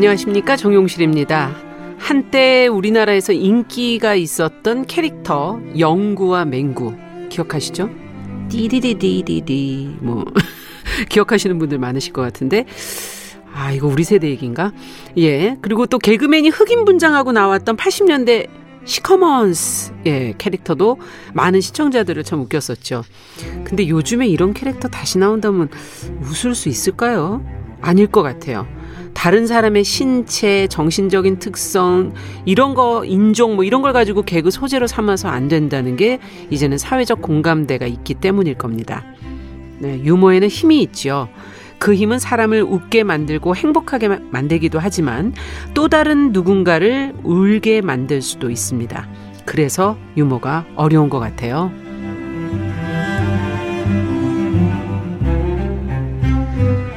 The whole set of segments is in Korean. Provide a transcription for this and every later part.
안녕하십니까 정용실입니다. 한때 우리나라에서 인기가 있었던 캐릭터 영구와 맹구 기억하시죠? 디디디디디디 뭐 기억하시는 분들 많으실 것 같은데 아 이거 우리 세대 얘기인가? 예 그리고 또 개그맨이 흑인 분장하고 나왔던 80년대 시커먼스 예 캐릭터도 많은 시청자들을 참 웃겼었죠. 근데 요즘에 이런 캐릭터 다시 나온다면 웃을 수 있을까요? 아닐 것 같아요. 다른 사람의 신체, 정신적인 특성, 이런 거, 인종, 뭐 이런 걸 가지고 개그 소재로 삼아서 안 된다는 게 이제는 사회적 공감대가 있기 때문일 겁니다. 네, 유머에는 힘이 있죠. 그 힘은 사람을 웃게 만들고 행복하게 만들기도 하지만 또 다른 누군가를 울게 만들 수도 있습니다. 그래서 유머가 어려운 것 같아요.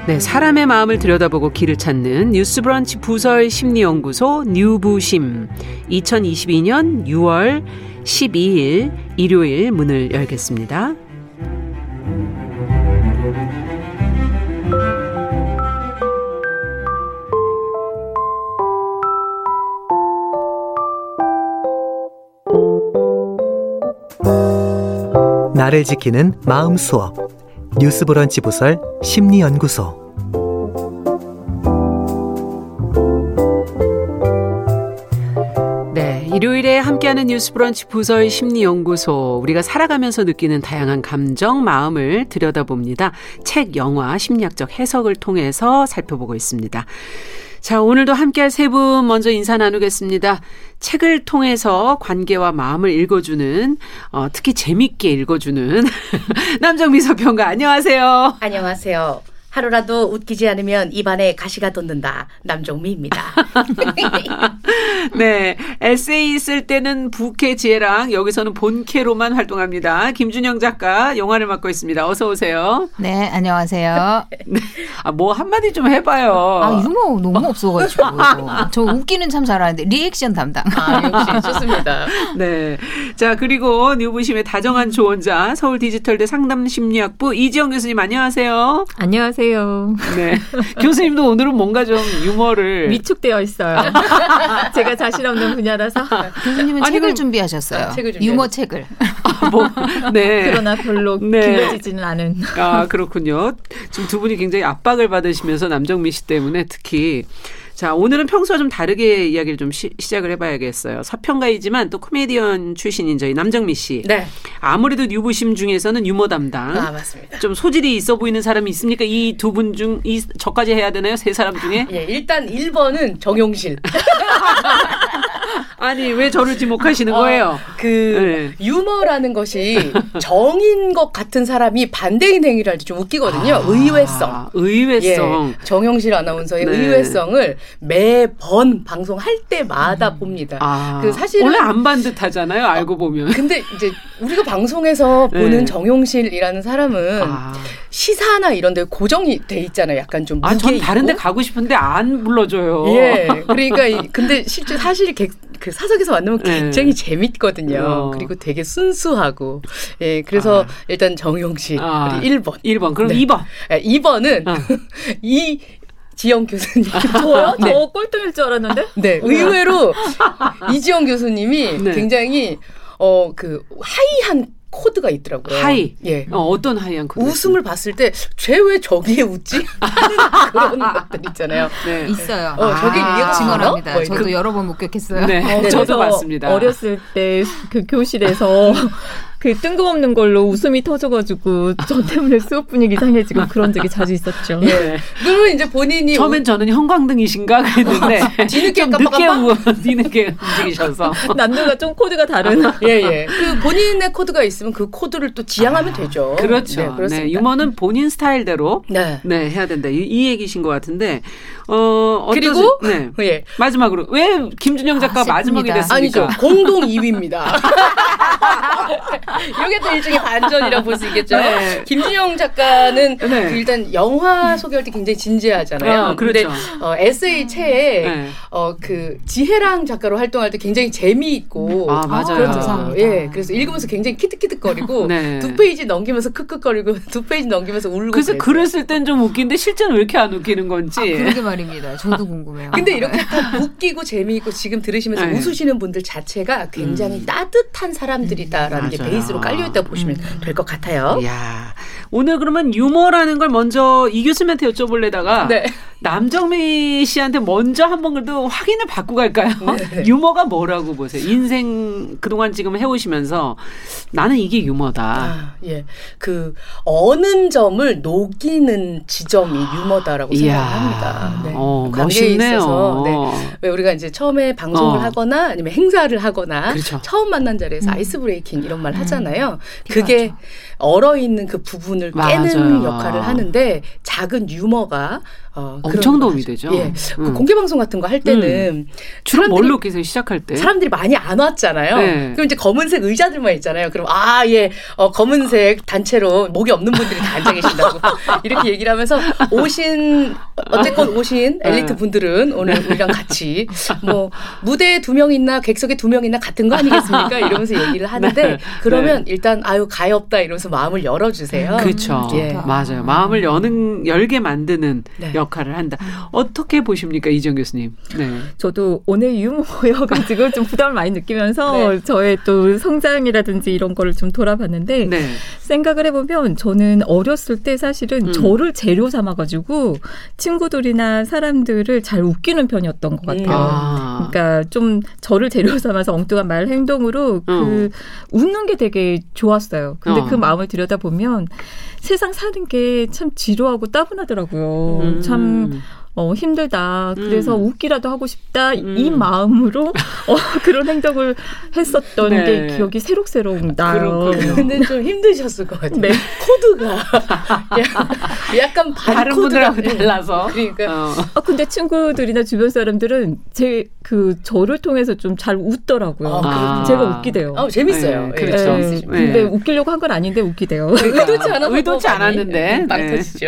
네, 사람의 마음을 들여다보고 길을 찾는 뉴스 브런치 부설 심리 연구소 뉴부심 2022년 6월 12일 일요일 문을 열겠습니다. 나를 지키는 마음 수업 뉴스브런치 부설 심리연구소 네, 일요일에 함께하는 뉴스브런치 부설 심리연구소 우리가 살아가면서 느끼는 다양한 감정, 마음을 들여다봅니다. 책, 영화, 심리학적 해석을 통해서 살펴보고 있습니다. 자, 오늘도 함께할 세 분 먼저 인사 나누겠습니다. 책을 통해서 관계와 마음을 읽어주는, 어, 특히 재밌게 읽어주는 남정미 서평가 안녕하세요. 안녕하세요. 하루라도 웃기지 않으면 입안에 가시가 돋는다. 남종미입니다. 네. 에세이 쓸 때는 부캐 지혜랑 여기서는 본캐로만 활동합니다. 김준영 작가 영화를 맡고 있습니다. 어서 오세요. 네, 안녕하세요. 네. 아, 뭐 한마디 좀 해봐요. 아, 유머 너무 없어가지고. 저 웃기는 참 잘하는데 리액션 담당. 아, 역시 좋습니다. 네. 자, 그리고 뉴부심의 다정한 조언자 서울 디지털대 상담심리학부 이지영 교수님 안녕하세요. 안녕하세요. 네. 교수님도 오늘은 뭔가 좀 유머를 위축되어 있어요. 제가 자신 없는 분야라서. 교수님은 아니, 책을 그럼- 준비하셨어요. 아, 책을 유머 책을. 뭐, 네. 그러나 별로 네. 길어지지는 않은. 아, 그렇군요. 지금 두 분이 굉장히 압박을 받으시면서 남정미 씨 때문에 특히 자, 오늘은 평소와 좀 다르게 이야기를 좀 시, 작을 해봐야겠어요. 서평가이지만 또 코미디언 출신인 저희 남정미 씨. 네. 아무래도 뉴부심 중에서는 유머 담당. 아, 맞습니다. 좀 소질이 있어 보이는 사람이 있습니까? 이 두 분 중, 이, 저까지 해야 되나요? 세 사람 중에? 예, 일단 1번은 정용실. 아니, 왜 저를 지목하시는 거예요? 그 유머라는 것이 정인 것 같은 사람이 반대인 행위를 할 때 좀 웃기거든요. 아, 의외성. 의외성. 예, 정영실 아나운서의 네. 의외성을 매번 방송할 때마다 봅니다. 아, 그 사실은 원래 안 반듯 하잖아요. 알고 보면. 근데 이제 우리가 방송에서 네. 보는 정용실이라는 사람은 아, 시사나 이런 데 고정이 돼 있잖아요. 약간 좀 아, 전 다른 데. 가고 싶은데 안 불러줘요. 예. 그러니까 이, 근데 실제 사실 개- 그 사석에서 만나면 네. 굉장히 재밌거든요. 어. 그리고 되게 순수하고. 예. 그래서 아. 일단 정용실 아. 우리 1번. 1번. 그럼 네. 2번. 예, 2번은 어. 이 지영 교수님. 저요? 네. 저 꼴등일 줄 알았는데? 네, 의외로 이지영 교수님이 네. 굉장히 어 그 high한 코드가 있더라고요. High. 예. 어, 어떤 high한 코드? 웃음을 봤을 때 쟤 왜 저기에 웃지? 하는 그런 것들 있잖아요. 네. 있어요. 어, 저기 아. 리액션 증언합니다. 뭐 저도 그- 여러 번 목격했어요. 네. 네, 저도 봤습니다. 어렸을 때 그 교실에서 그 뜬금없는 걸로 웃음이 터져가지고 저 때문에 수업 분위기 상해지고 그런 적이 자주 있었죠. 네. 그러면 이제 본인이 처음엔 저는 형광등이신가 그랬는데 뒤늦게 좀 늦게? 우, 뒤늦게 움직이셔서 남들과 좀 코드가 다른. 예예. 그 본인의 코드가 있으면 그 코드를 또 지향하면 되죠. 그렇죠. 네, 네, 그렇습니다. 유머는 본인 스타일대로 네. 네 해야 된다. 이, 이 얘기신 것 같은데 어 그리고 네 예. 마지막으로 왜 김준영 작가 아, 마지막이. 됐습니까? 아니죠. 공동 2위입니다. 이게 또 일종의 반전이라 볼수 있겠죠. 네. 김준영 작가는 네. 그 일단 영화 소개할 때 굉장히 진지하잖아요. 어, 그렇죠. 근데 어, 에세이 책에 네. 어, 그 지혜랑 작가로 활동할 때 굉장히 재미있고 아, 맞아요. 그렇죠. 예, 그래서 읽으면서 굉장히 키득키득거리고 네. 두 페이지 넘기면서 크크거리고 두 페이지 넘기면서 울고 그래서 쓸땐좀 웃긴데 실제는 왜 이렇게 안 웃기는 건지. 아, 그러게 말입니다. 저도 궁금해요. 근데 이렇게 딱 웃기고 재미있고 지금 들으시면서 네. 웃으시는 분들 자체가 굉장히 따뜻한 사람들이다라는 게 맞아요. 베이스로 깔려 있다고 보시면 될 것 같아요. 이야. 오늘 그러면 유머라는 걸 먼저 이 교수님한테 여쭤볼래다가 네. 남정미 씨한테 먼저 한번 그래도 확인을 받고 갈까요? 네. 유머가 뭐라고 보세요? 인생 그동안 지금 해오시면서 나는 이게 유머다. 아, 예. 그 어는 점을 녹이는 지점이 유머다라고 생각합니다. 네. 어, 관계에 멋있네요. 있어서 네. 왜 우리가 이제 처음에 방송을 어. 하거나 아니면 행사를 하거나 그렇죠. 처음 만난 자리에서 음. 아이스 브레이킹 이런 말 하잖아요. 필요하죠. 그게 얼어 있는 그 부분을 깨는 맞아요. 역할을 하는데 작은 유머가 어, 엄청 걸 도움이. 되죠. 예. 그 음. 공개 방송 같은 거 할 때는 주로 사람들이- 뭘로 계세요? 시작할 때? 사람들이 많이 안 왔잖아요. 네. 그럼 이제 검은색 의자들만 있잖아요. 그럼 아, 예, 어, 검은색 단체로 목이 없는 분들이 다 앉아 계신다고 이렇게 얘기를 하면서 오신 어쨌건 오신 엘리트 네. 분들은 오늘 우리랑 같이 뭐 무대에 두 명 있나 객석에 두 명 있나 같은 거 아니겠습니까? 이러면서 얘기를 하는데 네. 그러면 일단 아유 가엾다 이러면서 마음을 열어주세요. 그렇죠. 예. 맞아요. 마음을 여는 열게 만드는 네. 역할을 한다. 어떻게 보십니까, 이정 교수님? 네. 저도 오늘 유머여가지고 좀 부담을 많이 느끼면서 네. 저의 또 성장이라든지 이런 거를 좀 돌아봤는데 네. 생각을 해보면 저는 어렸을 때 사실은 음. 저를 재료 삼아가지고 친구들이나 사람들을 잘 웃기는 편이었던 것 같아요. 아. 그러니까 좀 저를 재료 삼아서 엉뚱한 말 행동으로 그 웃는 게 되게 좋았어요. 근데 어. 그 마음을 들여다 보면 세상 사는 게 참 지루하고 따분하더라고요. 음. 참 어, 힘들다. 그래서 음. 웃기라도 하고 싶다. 이 음. 마음으로 어, 그런 행동을 했었던 네. 게 기억이 새록새록 나요. 그렇군요. 근데 좀 힘드셨을 것 같아요. 네. 코드가 약간 반 다른 분들하고 달라서. 그러니까 어. 아, 근데 친구들이나 주변 사람들은 제 그 저를 통해서 좀 잘 웃더라고요. 아, 그렇군요. 제가 웃기대요. 어, 재밌어요. 네, 예. 그렇죠. 예, 재밌으시죠. 네. 근데 웃기려고 한 건 아닌데 웃기대요. 의도치 않아서 의도치 뭐 많이 않았는데. 빵 네. 터지죠.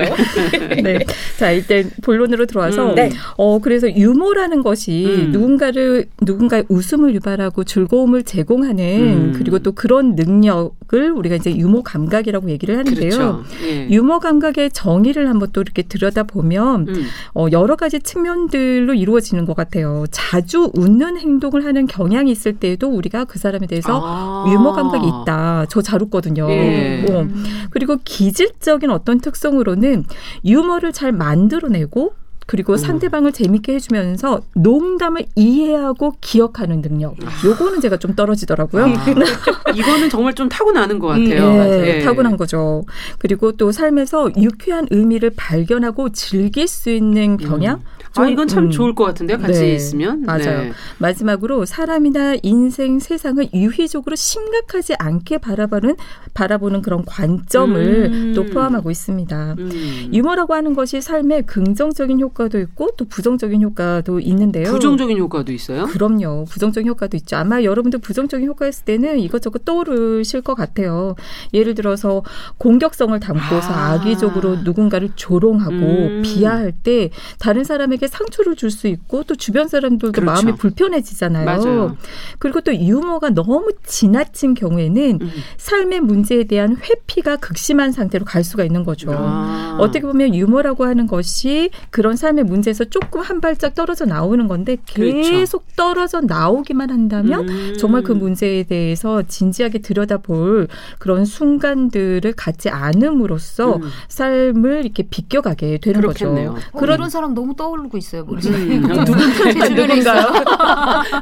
네. 자, 일단 본론으로 들어와서 음. 네. 어 그래서 유머라는 것이 음. 누군가를 누군가의 웃음을 유발하고 즐거움을 제공하는 음. 그리고 또 그런 능력을 우리가 이제 유머 감각이라고 얘기를 하는데요. 그렇죠. 예. 유머 감각의 정의를 한번 또 이렇게 들여다 보면 음. 어, 여러 가지 측면들로 이루어지는 것 같아요. 자주 웃는 행동을 하는 경향이 있을 때에도 우리가 그 사람에 대해서 아. 유머 감각이 있다. 저 잘 웃거든요. 예. 어. 그리고 기질적인 어떤 특성으로는 유머를 잘 만들어내고 그리고 음. 상대방을 재밌게 해주면서 농담을 이해하고 기억하는 능력. 요거는 제가 좀 떨어지더라고요. 아. 이거는 정말 좀 타고나는 것 같아요. 예, 예. 타고난 거죠. 그리고 또 삶에서 유쾌한 의미를 발견하고 즐길 수 있는 경향. 아, 이건 참 음. 좋을 것 같은데요. 같이 네, 있으면. 맞아요. 네. 마지막으로 사람이나 인생, 세상을 유희적으로 심각하지 않게 바라보는 바라보는 그런 관점을 음. 또 포함하고 있습니다. 음. 유머라고 하는 것이 삶에 긍정적인 효과 도 있고 또 부정적인 효과도 있는데요. 부정적인 효과도 있어요. 그럼요. 부정적인 효과도 있죠. 아마 여러분들 부정적인 효과 했을 때는 이것저것 떠오르실 것 같아요. 예를 들어서 공격성을 담고서 아. 아. 기적으로 누군가를 조롱하고 음. 비하할 때 다른 사람에게 상처를 줄 수 있고 또 주변 사람들도 그렇죠. 마음이 불편해지잖아요. 맞아요. 그리고 또 유머가 너무 지나친 경우에는 음. 삶의 문제에 대한 회피가 극심한 상태로 갈 수가 있는 거죠. 아. 어떻게 보면 유머라고 하는 것이 그런 삶의 문제에서 조금 한 발짝 떨어져 나오는 건데 그렇죠. 계속 떨어져 나오기만 한다면 음. 정말 그 문제에 대해서 진지하게 들여다볼 그런 순간들을 갖지 않음으로써 음. 삶을 이렇게 비껴가게 되는 그렇겠네요. 거죠. 어, 그런 사람 너무 떠오르고 있어요 머릿속에. 음. 제 주변에 있어요.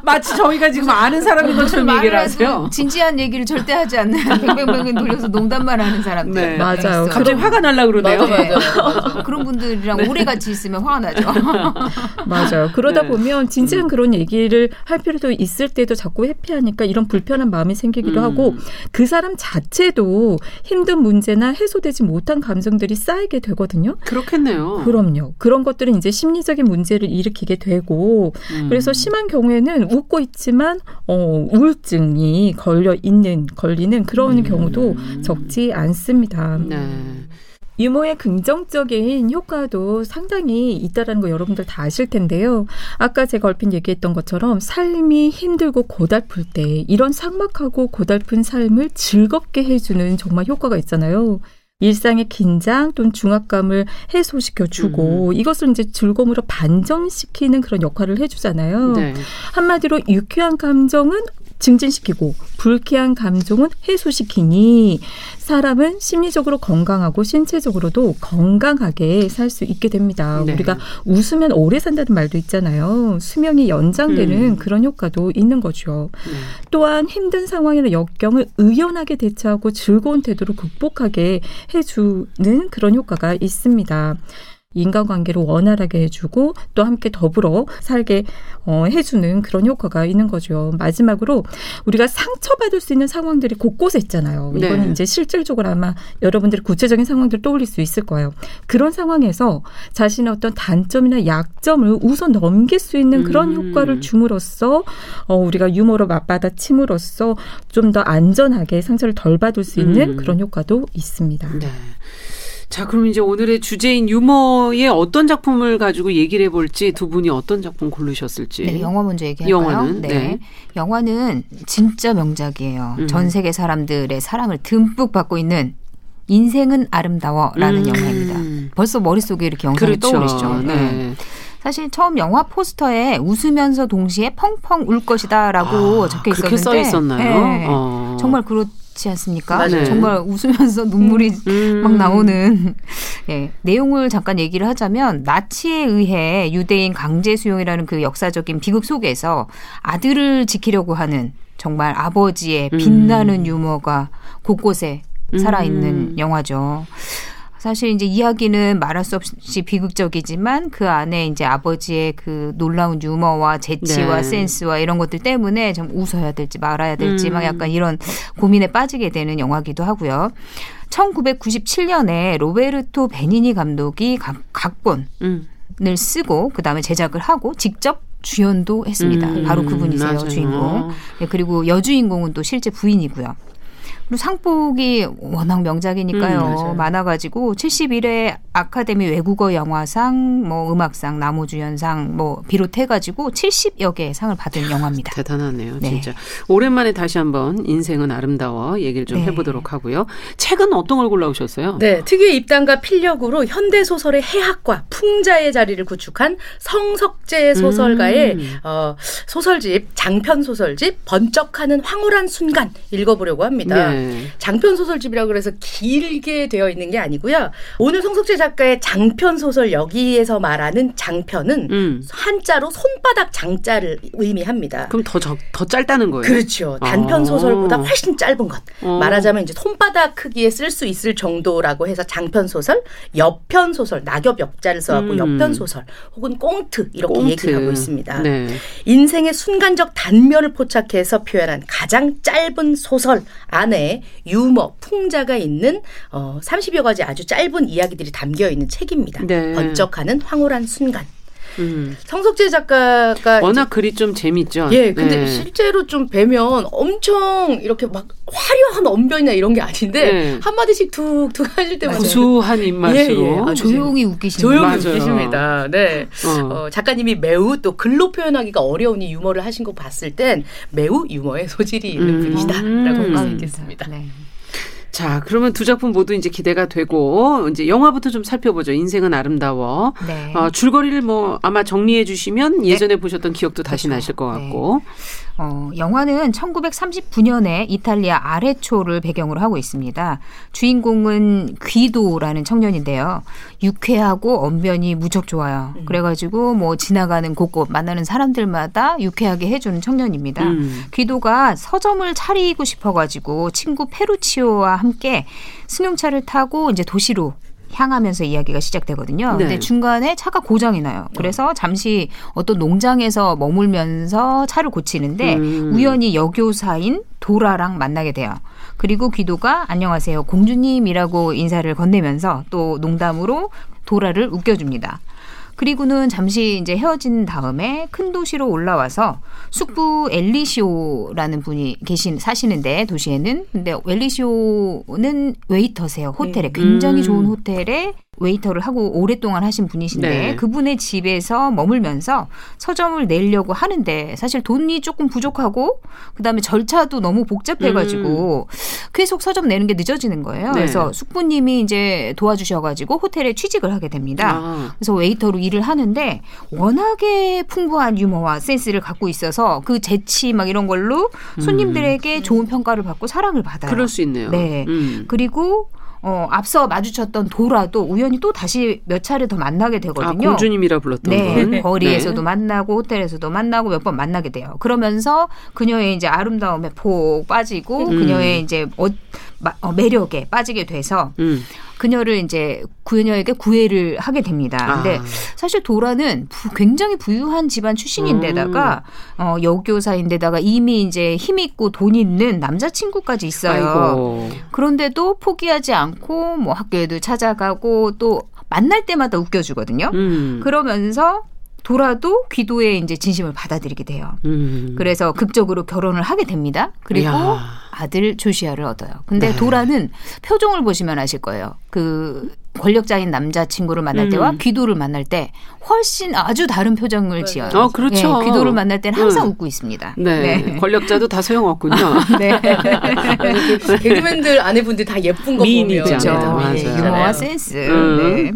마치 저희가 지금 아는 사람인 것처럼 말을 얘기를 하세요. 진지한 얘기를 절대 하지 않는 뱅뱅뱅뱅 돌려서 농담만 하는 사람들. 네. 맞아요. 갑자기 화가 날라 그러네요. 맞아, 맞아, 맞아. 그런 분들이랑 오래 같이 있으면 화가 화가 나죠. 맞아요. 그러다 네. 보면 진지한 그런 얘기를 할 필요도 있을 때도 자꾸 회피하니까 이런 불편한 마음이 생기기도 음. 하고 그 사람 자체도 힘든 문제나 해소되지 못한 감정들이 쌓이게 되거든요. 그렇겠네요. 그럼요. 그런 것들은 이제 심리적인 문제를 일으키게 되고 음. 그래서 심한 경우에는 웃고 있지만 어, 우울증이 걸려 있는 걸리는 그런 음. 경우도 적지 않습니다. 네. 유머의 긍정적인 효과도 상당히 있다라는 거 여러분들 다 아실 텐데요. 아까 제가 얼핏 얘기했던 것처럼 삶이 힘들고 고달플 때 이런 삭막하고 고달픈 삶을 즐겁게 해주는 정말 효과가 있잖아요. 일상의 긴장 또는 중압감을 해소시켜 주고 이것을 이제 즐거움으로 반전시키는 그런 역할을 해주잖아요. 네. 한마디로 유쾌한 감정은 증진시키고 불쾌한 감정은 해소시키니 사람은 심리적으로 건강하고 신체적으로도 건강하게 살 수 있게 됩니다. 네. 우리가 웃으면 오래 산다는 말도 있잖아요. 수명이 연장되는 음. 그런 효과도 있는 거죠. 네. 또한 힘든 상황이나 역경을 의연하게 대처하고 즐거운 태도로 극복하게 해주는 그런 효과가 있습니다. 인간관계를 원활하게 해주고 또 함께 더불어 살게 어, 해주는 그런 효과가 있는 거죠. 마지막으로 우리가 상처받을 수 있는 상황들이 곳곳에 있잖아요. 네. 이거는 이제 실질적으로 아마 여러분들이 구체적인 상황들을 떠올릴 수 있을 거예요. 그런 상황에서 자신의 어떤 단점이나 약점을 우선 넘길 수 있는 그런 음. 효과를 줌으로써 어, 우리가 유머로 맞받아침으로써 좀 더 안전하게 상처를 덜 받을 수 있는 음. 그런 효과도 있습니다. 네. 자, 그럼 이제 오늘의 주제인 유머의 어떤 작품을 가지고 얘기를 해볼지 두 분이 어떤 작품 고르셨을지. 네, 영화 먼저 얘기할까요? 영화는? 네. 영화는 진짜 명작이에요. 음. 전 세계 사람들의 사랑을 듬뿍 받고 있는 인생은 아름다워라는 음. 영화입니다. 벌써 머릿속에 이렇게 영상이 그렇죠. 떠오르시죠. 네. 사실 처음 영화 포스터에 웃으면서 동시에 펑펑 울 것이다라고 아, 적혀 있었는데 그렇게 써 있었나요? 네. 어. 정말 그렇 지 않습니까? 맞아요. 정말 웃으면서 눈물이 음. 막 나오는 예, 내용을 잠깐 얘기를 하자면 나치에 의해 유대인 강제 수용이라는 그 역사적인 비극 속에서 아들을 지키려고 하는 정말 아버지의 음. 빛나는 유머가 곳곳에 살아있는 음. 영화죠. 사실 이제 이야기는 말할 수 없이 비극적이지만 그 안에 이제 아버지의 그 놀라운 유머와 재치와 네. 센스와 이런 것들 때문에 좀 웃어야 될지 말아야 될지 음. 막 약간 이런 고민에 빠지게 되는 영화기도 하고요. 1997년에 로베르토 베니니 감독이 각- 각본을 음. 쓰고 그다음에 제작을 하고 직접 주연도 했습니다. 음. 바로 그분이세요, 맞아요. 주인공. 네, 그리고 여주인공은 또 실제 부인이고요. 그리고 상복이 워낙 명작이니까요. 음. 많아가지고 71회 아카데미 외국어 영화상, 뭐 음악상, 나무주연상 뭐 비롯해가지고 70여 개의 상을 받은 영화입니다. 대단하네요, 네. 진짜. 오랜만에 다시 한번 인생은 아름다워 얘기를 좀 네. 해보도록 하고요. 책은 어떤 걸 골라오셨어요? 네, 특유의 입담과 필력으로 현대 소설의 해학과 풍자의 자리를 구축한 성석재 소설가의 음. 어, 소설집 장편 소설집 번쩍하는 황홀한 순간 읽어보려고 합니다. 네. 장편 소설집이라 그래서 길게 되어 있는 게 아니고요. 오늘 성석재 작가의 장편 소설 여기에서 말하는 장편은 음. 한자로 손바닥 장자를 의미합니다. 그럼 더, 적, 더 짧다는 거예요? 그렇죠. 단편 아. 소설보다 훨씬 짧은 것. 어. 말하자면 이제 손바닥 크기에 쓸 수 있을 정도라고 해서 장편 소설, 여편 소설, 낙엽 옆자를 써갖고 음. 여편 소설, 혹은 꽁트 이렇게 꽁트. 얘기를 하고 있습니다. 네. 인생의 순간적 단면을 포착해서 표현한 가장 짧은 소설 안에 유머, 풍자가 있는 어, 30여 가지 아주 짧은 이야기들이 담겨 있는 책입니다. 네. 번쩍하는 황홀한 순간. 음. 성석재 작가가 워낙 글이 좀 재밌죠? 예, 근데 네. 실제로 좀 뵈면 엄청 이렇게 막 화려한 언변이나 이런 게 아닌데 네. 한 마디씩 툭툭 하실 때마다 구수한 입맛으로. 예, 예. 아주 조용히 웃기시는 조용히 맞아요. 웃기십니다. 네. 어. 어, 작가님이 매우 또 글로 표현하기가 어려운 이 유머를 하신 거 봤을 땐 매우 유머의 소질이 있는 음. 분이시다라고 볼수 음. 있겠습니다. 네. 자, 그러면 두 작품 모두 이제 기대가 되고, 이제 영화부터 좀 살펴보죠. 인생은 아름다워. 네. 어, 줄거리를 뭐 아마 정리해 주시면 예전에 보셨던 기억도 다시 그렇죠. 나실 것 네. 같고. 어, 영화는 1939년에 이탈리아 아레초를 배경으로 하고 있습니다. 주인공은 귀도라는 청년인데요. 유쾌하고 언변이 무척 좋아요. 그래가지고 뭐 지나가는 곳곳 만나는 사람들마다 유쾌하게 해주는 청년입니다. 음. 귀도가 서점을 차리고 싶어가지고 친구 페루치오와 함께 승용차를 타고 이제 도시로 향하면서 이야기가 시작되거든요. 네. 근데 중간에 차가 고장이 나요. 그래서 잠시 어떤 농장에서 머물면서 차를 고치는데 음. 우연히 여교사인 도라랑 만나게 돼요. 그리고 귀도가 안녕하세요 공주님이라고 인사를 건네면서 또 농담으로 도라를 웃겨줍니다. 그리고는 잠시 이제 헤어진 다음에 큰 도시로 올라와서 숙부 엘리시오라는 분이 계신 사시는데 도시에는. 근데 엘리시오는 웨이터세요 호텔에. 굉장히 음. 좋은 호텔에 웨이터를 하고 오랫동안 하신 분이신데 네. 그분의 집에서 머물면서 서점을 내려고 하는데 사실 돈이 조금 부족하고 그다음에 절차도 너무 복잡해가지고 계속 서점 내는 게 늦어지는 거예요. 네. 그래서 숙부님이 이제 도와주셔가지고 호텔에 취직을 하게 됩니다. 아. 그래서 웨이터로 일을 하는데 워낙에 풍부한 유머와 센스를 갖고 있어서 그 재치 막 이런 걸로 손님들에게 좋은 평가를 받고 사랑을 받아요. 그럴 수 있네요. 네. 음. 그리고 어, 앞서 마주쳤던 도라도 우연히 또 다시 몇 차례 더 만나게 아, 되거든요. 공주님이라 불렀던 네, 분. 거리에서도 네. 만나고 호텔에서도 만나고 몇 번 만나게 돼요. 그러면서 그녀의 이제 아름다움에 폭 빠지고 음. 그녀의 이제 어, 매력에 빠지게 돼서 음. 그녀를 이제 그녀에게 구애를 하게 됩니다. 근데 아. 사실 도라는 부- 굉장히 부유한 집안 출신인데다가 음. 어, 여교사인데다가 이미 이제 힘 있고 돈 있는 남자친구까지 있어요. 아이고. 그런데도 포기하지 않고 뭐 학교에도 찾아가고 또 만날 때마다 웃겨주거든요. 음. 그러면서 도라도 귀도의 이제 진심을 받아들이게 돼요. 음. 그래서 극적으로 결혼을 하게 됩니다. 그리고 이야. 아들 조시아를 얻어요. 근데 네. 도라는 표정을 보시면 아실 거예요. 그 권력자인 남자친구를 만날 때와 음. 귀도를 만날 때 훨씬 아주 다른 표정을 지어요. 어, 그렇죠. 예, 귀도를 만날 때는 항상 음. 웃고 있습니다. 네. 권력자도 다 소용없군요. 네. 개그맨들 아내분들 다 예쁜 거 미인이죠. 보면 그렇죠. 예. 유머와 센스. 음. 네.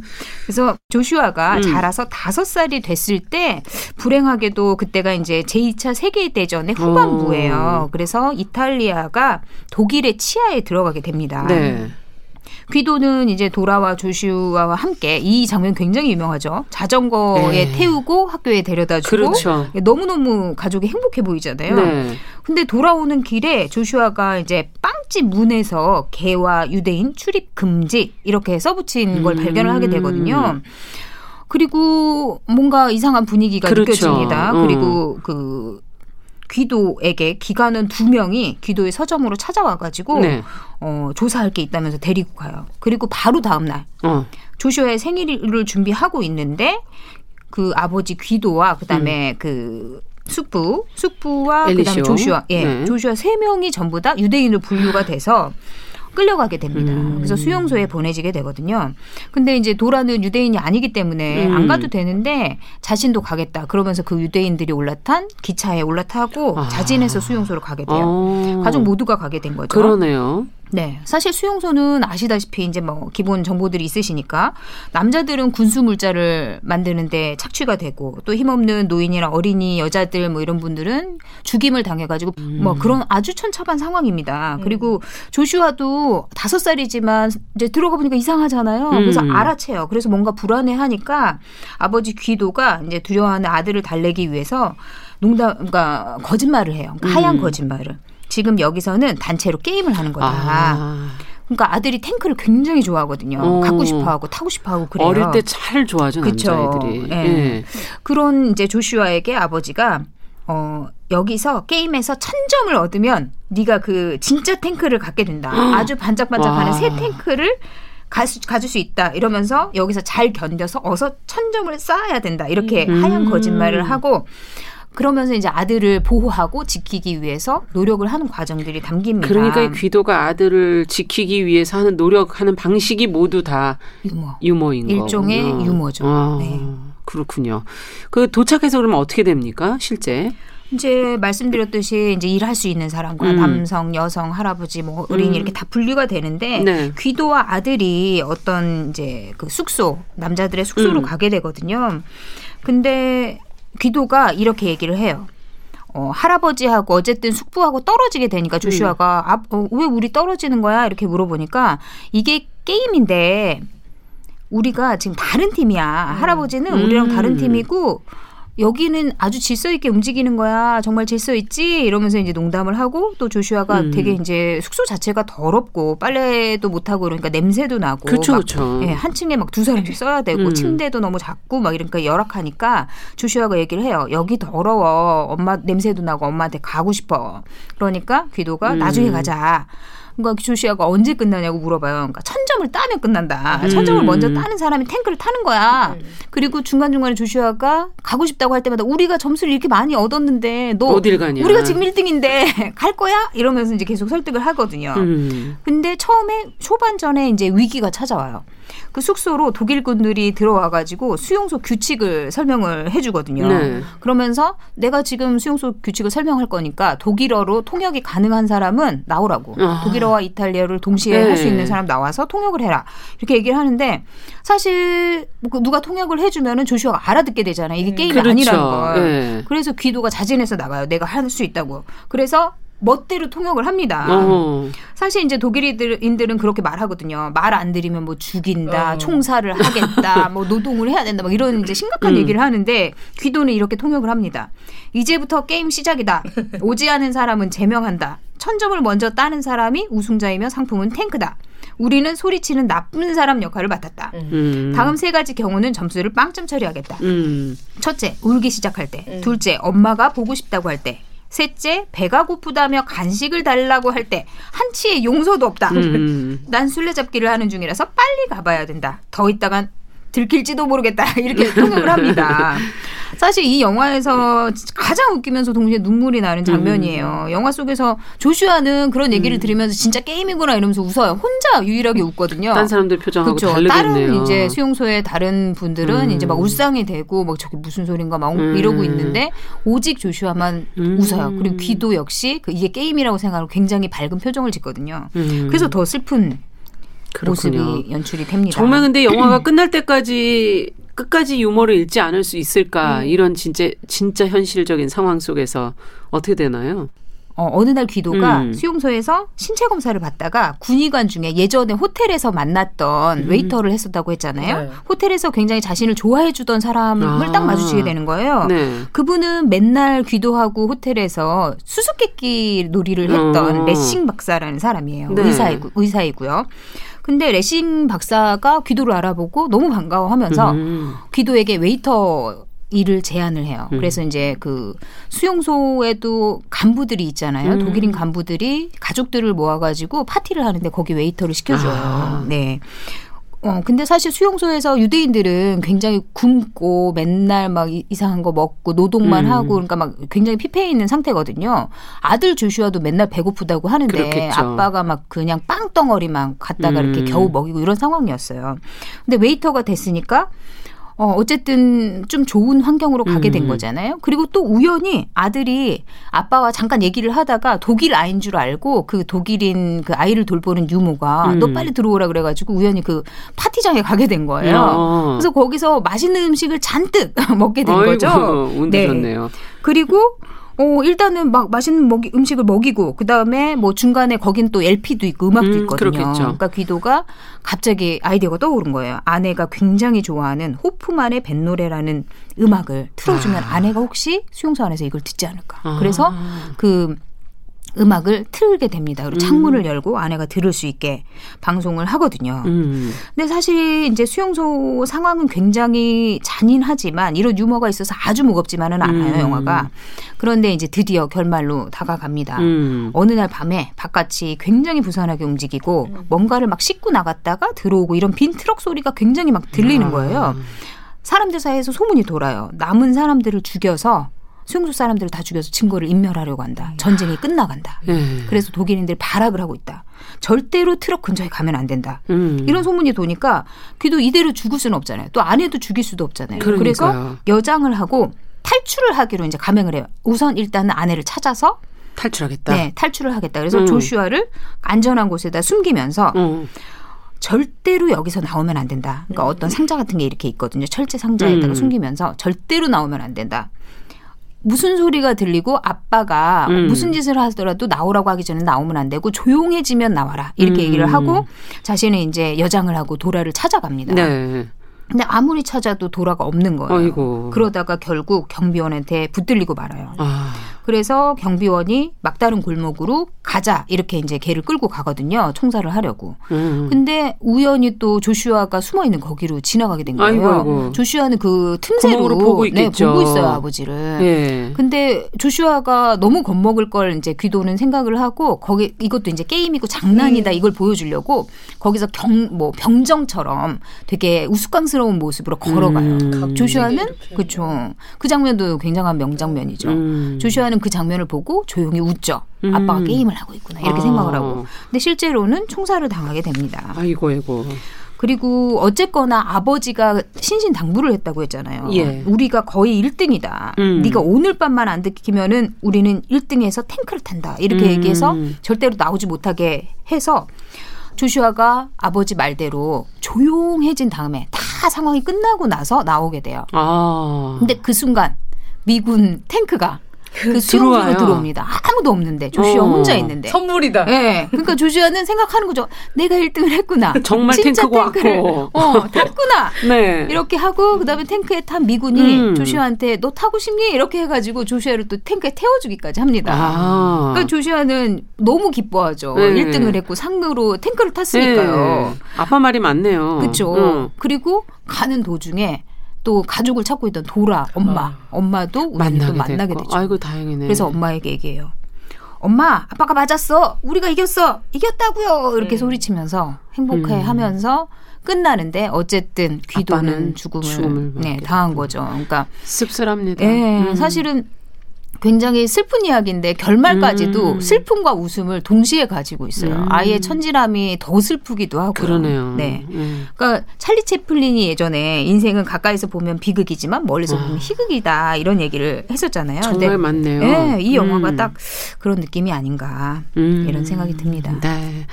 그래서 조슈아가 음. 자라서 다섯 살이 됐을 때 불행하게도 그때가 이제 제2차 세계대전의 후반부예요. 어. 그래서 이탈리아가 독일의 치하에 들어가게 됩니다. 네. 귀도는 이제 도라와 조슈아와 함께 이 장면 굉장히 유명하죠. 자전거에 네. 태우고 학교에 데려다 주고 그렇죠. 너무너무 가족이 행복해 보이잖아요. 네. 근데 돌아오는 길에 조슈아가 이제 빵집 문에서 개와 유대인 출입 금지 이렇게 써붙인 걸 음. 발견을 하게 되거든요. 그리고 뭔가 이상한 분위기가 그렇죠. 느껴집니다. 어. 그리고 그 귀도에게 기관은 두 명이 귀도의 서점으로 찾아와가지고 네. 어, 조사할 게 있다면서 데리고 가요. 그리고 바로 다음 날 어. 조슈아의 생일을 준비하고 있는데 그 아버지 귀도와 그다음에 그 숙부, 숙부와 그다음에 음. 엘리시오. 조슈아, 예, 네. 조슈아 세 명이 전부 다 유대인으로 분류가 돼서 끌려가게 됩니다. 음. 그래서 수용소에 보내지게 되거든요. 근데 이제 도라는 유대인이 아니기 때문에 음. 안 가도 되는데 자신도 가겠다. 그러면서 그 유대인들이 올라탄 기차에 올라타고 아. 자진해서 수용소로 가게 돼요. 어. 가족 모두가 가게 된 거죠. 그러네요. 네. 사실 수용소는 아시다시피 이제 뭐 기본 정보들이 있으시니까 남자들은 군수 물자를 만드는데 착취가 되고 또 힘없는 노인이나 어린이 여자들 뭐 이런 분들은 죽임을 당해가지고 뭐 그런 아주 천차만 상황입니다. 그리고 조슈아도 다섯 살이지만 이제 들어가 보니까 이상하잖아요. 그래서 음. 알아채요. 그래서 뭔가 불안해하니까 아버지 귀도가 이제 두려워하는 아들을 달래기 위해서 농담, 그러니까 거짓말을 해요. 그러니까 하얀 음. 거짓말을. 지금 여기서는 단체로 게임을 하는 거다. 아. 그러니까 아들이 탱크를 굉장히 좋아하거든요. 어. 갖고 싶어하고 타고 싶어하고 그래요. 어릴 때 잘 좋아하죠 그쵸. 남자애들이. 예. 예. 그런 이제 조슈아에게 아버지가 어 여기서 게임에서 천 점을 얻으면 네가 그 진짜 탱크를 갖게 된다. 아주 반짝반짝하는 와. 새 탱크를 가수, 가질 수 있다. 이러면서 여기서 잘 견뎌서 어서 천 점을 쌓아야 된다. 이렇게 음. 하얀 거짓말을 하고 그러면서 이제 아들을 보호하고 지키기 위해서 노력을 하는 과정들이 담깁니다. 그러니까 이 귀도가 아들을 지키기 위해서 하는 노력하는 방식이 모두 다 유머. 거군요. 일종의 유머죠. 아, 네. 그렇군요. 그 도착해서 그러면 어떻게 됩니까? 실제? 이제 말씀드렸듯이 이제 일할 수 있는 사람과 음. 남성, 여성, 할아버지, 뭐 어린이 음. 이렇게 다 분류가 되는데 네. 귀도와 아들이 어떤 이제 그 숙소 남자들의 숙소로 음. 가게 되거든요. 근데 귀도가 이렇게 얘기를 해요. 어, 할아버지하고 어쨌든 숙부하고 떨어지게 되니까 조슈아가 음. 아, 어, 왜 우리 떨어지는 거야? 이렇게 물어보니까 이게 게임인데 우리가 지금 다른 팀이야. 할아버지는 음. 우리랑 다른 팀이고 여기는 아주 질서 있게 움직이는 거야. 정말 질서 있지? 이러면서 이제 농담을 하고 또 조슈아가 음. 되게 이제 숙소 자체가 더럽고 빨래도 못 하고 그러니까 냄새도 나고 그렇죠, 막 그렇죠. 예, 한 층에 막 두 사람씩 써야 되고 음. 침대도 너무 작고 막 이러니까 열악하니까 조슈아가 얘기를 해요. 여기 더러워. 엄마 냄새도 나고 엄마한테 가고 싶어. 그러니까 귀도가 음. 나중에 가자. 그러니까 조슈아가 언제 끝나냐고 물어봐요. 그러니까 천 점을 따면 끝난다. 음. 천 점을 먼저 따는 사람이 탱크를 타는 거야. 음. 그리고 중간 중간에 조슈아가 가고 싶다고 할 때마다 우리가 점수를 이렇게 많이 얻었는데 너 어딜 가냐? 우리가 지금 1등인데 갈 거야? 이러면서 이제 계속 설득을 하거든요. 음. 근데 처음에 초반전에 이제 위기가 찾아와요. 그 숙소로 독일군들이 들어와가지고 수용소 규칙을 설명을 해주거든요. 네. 그러면서 내가 지금 수용소 규칙을 설명할 거니까 독일어로 통역이 가능한 사람은 나오라고. 아. 독일어 와 이탈리아를 동시에 네. 할수 있는 사람 나와서 통역을 해라. 이렇게 얘기를 하는데 사실 뭐 누가 통역을 해주면은 조슈아가 알아듣게 되잖아요. 이게 게임이 그렇죠. 아니라는 걸. 예. 그래서 귀도가 자진해서 나가요. 내가 할 수 있다고. 그래서 멋대로 통역을 합니다. 어. 사실 이제 독일인들은 그렇게 말하거든요. 말 안 들으면 뭐 죽인다, 어. 총살을 하겠다, 뭐 노동을 해야 된다, 막 이런 이제 심각한 음. 얘기를 하는데 귀도는 이렇게 통역을 합니다. 이제부터 게임 시작이다. 오지 않은 사람은 제명한다. 천 점을 먼저 따는 사람이 우승자이며 상품은 탱크다. 우리는 소리치는 나쁜 사람 역할을 맡았다. 음. 다음 세 가지 경우는 점수를 빵점 처리하겠다. 음. 첫째, 울기 시작할 때. 음. 둘째, 엄마가 보고 싶다고 할 때. 셋째, 배가 고프다며 간식을 달라고 할 때. 한치의 용서도 없다. 음. 난 술래잡기를 하는 중이라서 빨리 가봐야 된다. 더 있다간 들킬지도 모르겠다. 이렇게 통역을 합니다. 사실 이 영화에서 가장 웃기면서 동시에 눈물이 나는 장면이에요. 영화 속에서 조슈아는 그런 얘기를 들으면서 진짜 게임이구나 이러면서 웃어요. 혼자 유일하게 웃거든요. 딴 사람들 표정하고 그렇죠. 다르겠네요. 다른 이제 수용소의 다른 분들은 음. 이제 막 울상이 되고 막 저게 무슨 소린가 막 음. 이러고 있는데 오직 조슈아만 음. 웃어요. 그리고 귀도 역시 그 이게 게임이라고 생각하고 굉장히 밝은 표정을 짓거든요. 음. 그래서 더 슬픈 그렇군요. 모습이 연출이 됩니다. 정말 근데 영화가 끝날 때까지 끝까지 유머를 잃지 않을 수 있을까? 이런 진짜 진짜 현실적인 상황 속에서 어떻게 되나요? 어, 어느 날 귀도가 음. 수용소에서 신체 검사를 받다가 군의관 중에 예전에 호텔에서 만났던 음. 웨이터를 했었다고 했잖아요. 네. 호텔에서 굉장히 자신을 좋아해 주던 사람을 아. 딱 마주치게 되는 거예요. 네. 그분은 맨날 귀도하고 호텔에서 수수께끼 놀이를 했던 어. 레싱 박사라는 사람이에요. 네. 의사이고, 의사이고요. 근데 레싱 박사가 귀도를 알아보고 너무 반가워하면서 음. 귀도에게 웨이터 일을 제안을 해요. 음. 그래서 이제 그 수용소에도 간부들이 있잖아요. 음. 독일인 간부들이 가족들을 모아가지고 파티를 하는데 거기 웨이터를 시켜줘요. 아. 네. 어, 근데 사실 수용소에서 유대인들은 굉장히 굶고 맨날 막 이- 이상한 거 먹고 노동만 음. 하고 그러니까 막 굉장히 피폐해 있는 상태거든요. 아들 조슈아도 맨날 배고프다고 하는데 그렇겠죠. 아빠가 막 그냥 빵덩어리만 갖다가 음. 이렇게 겨우 먹이고 이런 상황이었어요. 근데 웨이터가 됐으니까 어, 어쨌든 좀 좋은 환경으로 가게 된 음. 거잖아요. 그리고 또 우연히 아들이 아빠와 잠깐 얘기를 하다가 독일 아이인 줄 알고 그 독일인 그 아이를 돌보는 유모가 음. 너 빨리 들어오라 그래가지고 우연히 그 파티장에 가게 된 거예요. 어. 그래서 거기서 맛있는 음식을 잔뜩 먹게 된 아이고, 거죠. 운도 네. 좋네요. 그리고 어 일단은 막 맛있는 먹이, 음식을 먹이고 그 다음에 뭐 중간에 거긴 또 LP도 있고 음악도 음, 있거든요. 그렇겠죠. 그러니까 귀도가 갑자기 아이디어가 떠오른 거예요. 아내가 굉장히 좋아하는 호프만의 뱃노래라는 음악을 틀어주면 아. 내가 혹시 수용소 안에서 이걸 듣지 않을까. 아. 그래서 그 음악을 틀게 됩니다. 그리고 음. 창문을 열고 아내가 들을 수 있게 방송을 하거든요. 음. 근데 사실 이제 수용소 상황은 굉장히 잔인하지만 이런 유머가 있어서 아주 무겁지만은 않아요, 음. 영화가. 그런데 이제 드디어 결말로 다가갑니다. 음. 어느 날 밤에 바깥이 굉장히 부산하게 움직이고 뭔가를 막 싣고 나갔다가 들어오고 이런 빈 트럭 소리가 굉장히 막 들리는 거예요. 사람들 사이에서 소문이 돌아요. 남은 사람들을 죽여서 수용소 사람들을 다 죽여서 증거를 인멸하려고 한다. 전쟁이 끝나간다. 예. 그래서 독일인들이 발악을 하고 있다. 절대로 트럭 근처에 가면 안 된다. 음. 이런 소문이 도니까 귀도 이대로 죽을 수는 없잖아요. 또 아내도 죽일 수도 없잖아요. 그러니까요. 그래서 여장을 하고 탈출을 하기로 이제 감행을 해요. 우선 일단은 아내를 찾아서 탈출하겠다. 네, 탈출을 하겠다. 그래서 음. 조슈아를 안전한 곳에다 숨기면서 어. 절대로 여기서 나오면 안 된다. 그러니까 어떤 상자 같은 게 이렇게 있거든요. 철제 상자에다가 음. 숨기면서 절대로 나오면 안 된다. 무슨 소리가 들리고 아빠가 음. 무슨 짓을 하더라도 나오라고 하기 전에 나오면 안 되고 조용해지면 나와라. 이렇게 음. 얘기를 하고 자신은 이제 여장을 하고 도라를 찾아갑니다. 네. 근데 아무리 찾아도 도라가 없는 거예요. 아이고. 그러다가 결국 경비원한테 붙들리고 말아요. 아, 그래서 경비원이 막다른 골목으로 가자 이렇게 이제 걔를 끌고 가거든요. 총살을 하려고. 음. 근데 우연히 또 조슈아가 숨어 있는 거기로 지나가게 된 거예요. 아이고, 아이고. 조슈아는 그 틈새로 보고 네, 있겠죠. 보고 있어요 아버지를. 예. 근데 조슈아가 너무 겁먹을 걸 이제 귀도는 생각을 하고 거기 이것도 이제 게임이고 장난이다 이걸 보여주려고 거기서 경 뭐 병정처럼 되게 우스꽝스러운 모습으로 걸어가요. 음. 조슈아는. 그렇죠. 그 장면도 굉장한 명장면이죠. 음. 조슈아는 그 장면을 보고 조용히 웃죠. 음. 아빠가 게임을 하고 있구나 이렇게 아. 생각을 하고. 근데 실제로는 총살을 당하게 됩니다. 아이고, 아이고. 그리고 어쨌거나 아버지가 신신 당부를 했다고 했잖아요. 예. 우리가 거의 1등이다. 음. 네가 오늘 밤만 안 들키면은 우리는 1등에서 탱크를 탄다. 이렇게 음. 얘기해서 절대로 나오지 못하게 해서 조슈아가 아버지 말대로 조용해진 다음에 다 상황이 끝나고 나서 나오게 돼요. 아. 근데 그 순간 미군 탱크가 그 수용소로 들어와요. 들어옵니다. 아무도 없는데 조슈아 어. 혼자 있는데. 선물이다. 예. 그러니까 조슈아는 생각하는 거죠. 내가 1등을 했구나. 정말 탱크가 탱크를, 왔고. 어, 탔구나. 네. 이렇게 하고 그다음에 탱크에 탄 미군이 음. 조슈아한테 너 타고 싶니? 이렇게 해 가지고 조슈아를 또 탱크에 태워 주기까지 합니다. 아. 그러니까 조슈아는 너무 기뻐하죠. 네. 1등을 했고 상으로 탱크를 탔으니까요. 네. 아빠 말이 맞네요. 그렇죠. 응. 그리고 가는 도중에 또 가족을 찾고 있던 도라 엄마, 엄마도 우연히 또 만나게, 만나게 됐고. 되죠. 아이고 다행이네. 그래서 엄마에게 얘기해요. 엄마, 아빠가 맞았어. 우리가 이겼어. 이겼다고요. 이렇게 네. 소리치면서 행복해 음. 하면서 끝나는데 어쨌든 귀도는 죽음을, 죽음을 네, 당한. 거죠. 그러니까 씁쓸합니다. 예, 음. 사실은 굉장히 슬픈 이야기인데 결말까지도 음. 슬픔과 웃음을 동시에 가지고 있어요. 음. 아이의 천지람이 더 슬프기도 하고요. 그러네요. 네. 음. 그러니까 찰리 채플린이 예전에 인생은 가까이서 보면 비극이지만 멀리서 아. 보면 희극이다 이런 얘기를 했었잖아요. 정말 근데 맞네요. 네, 이 영화가 음. 딱 그런 느낌이 아닌가 음. 이런 생각이 듭니다. 네.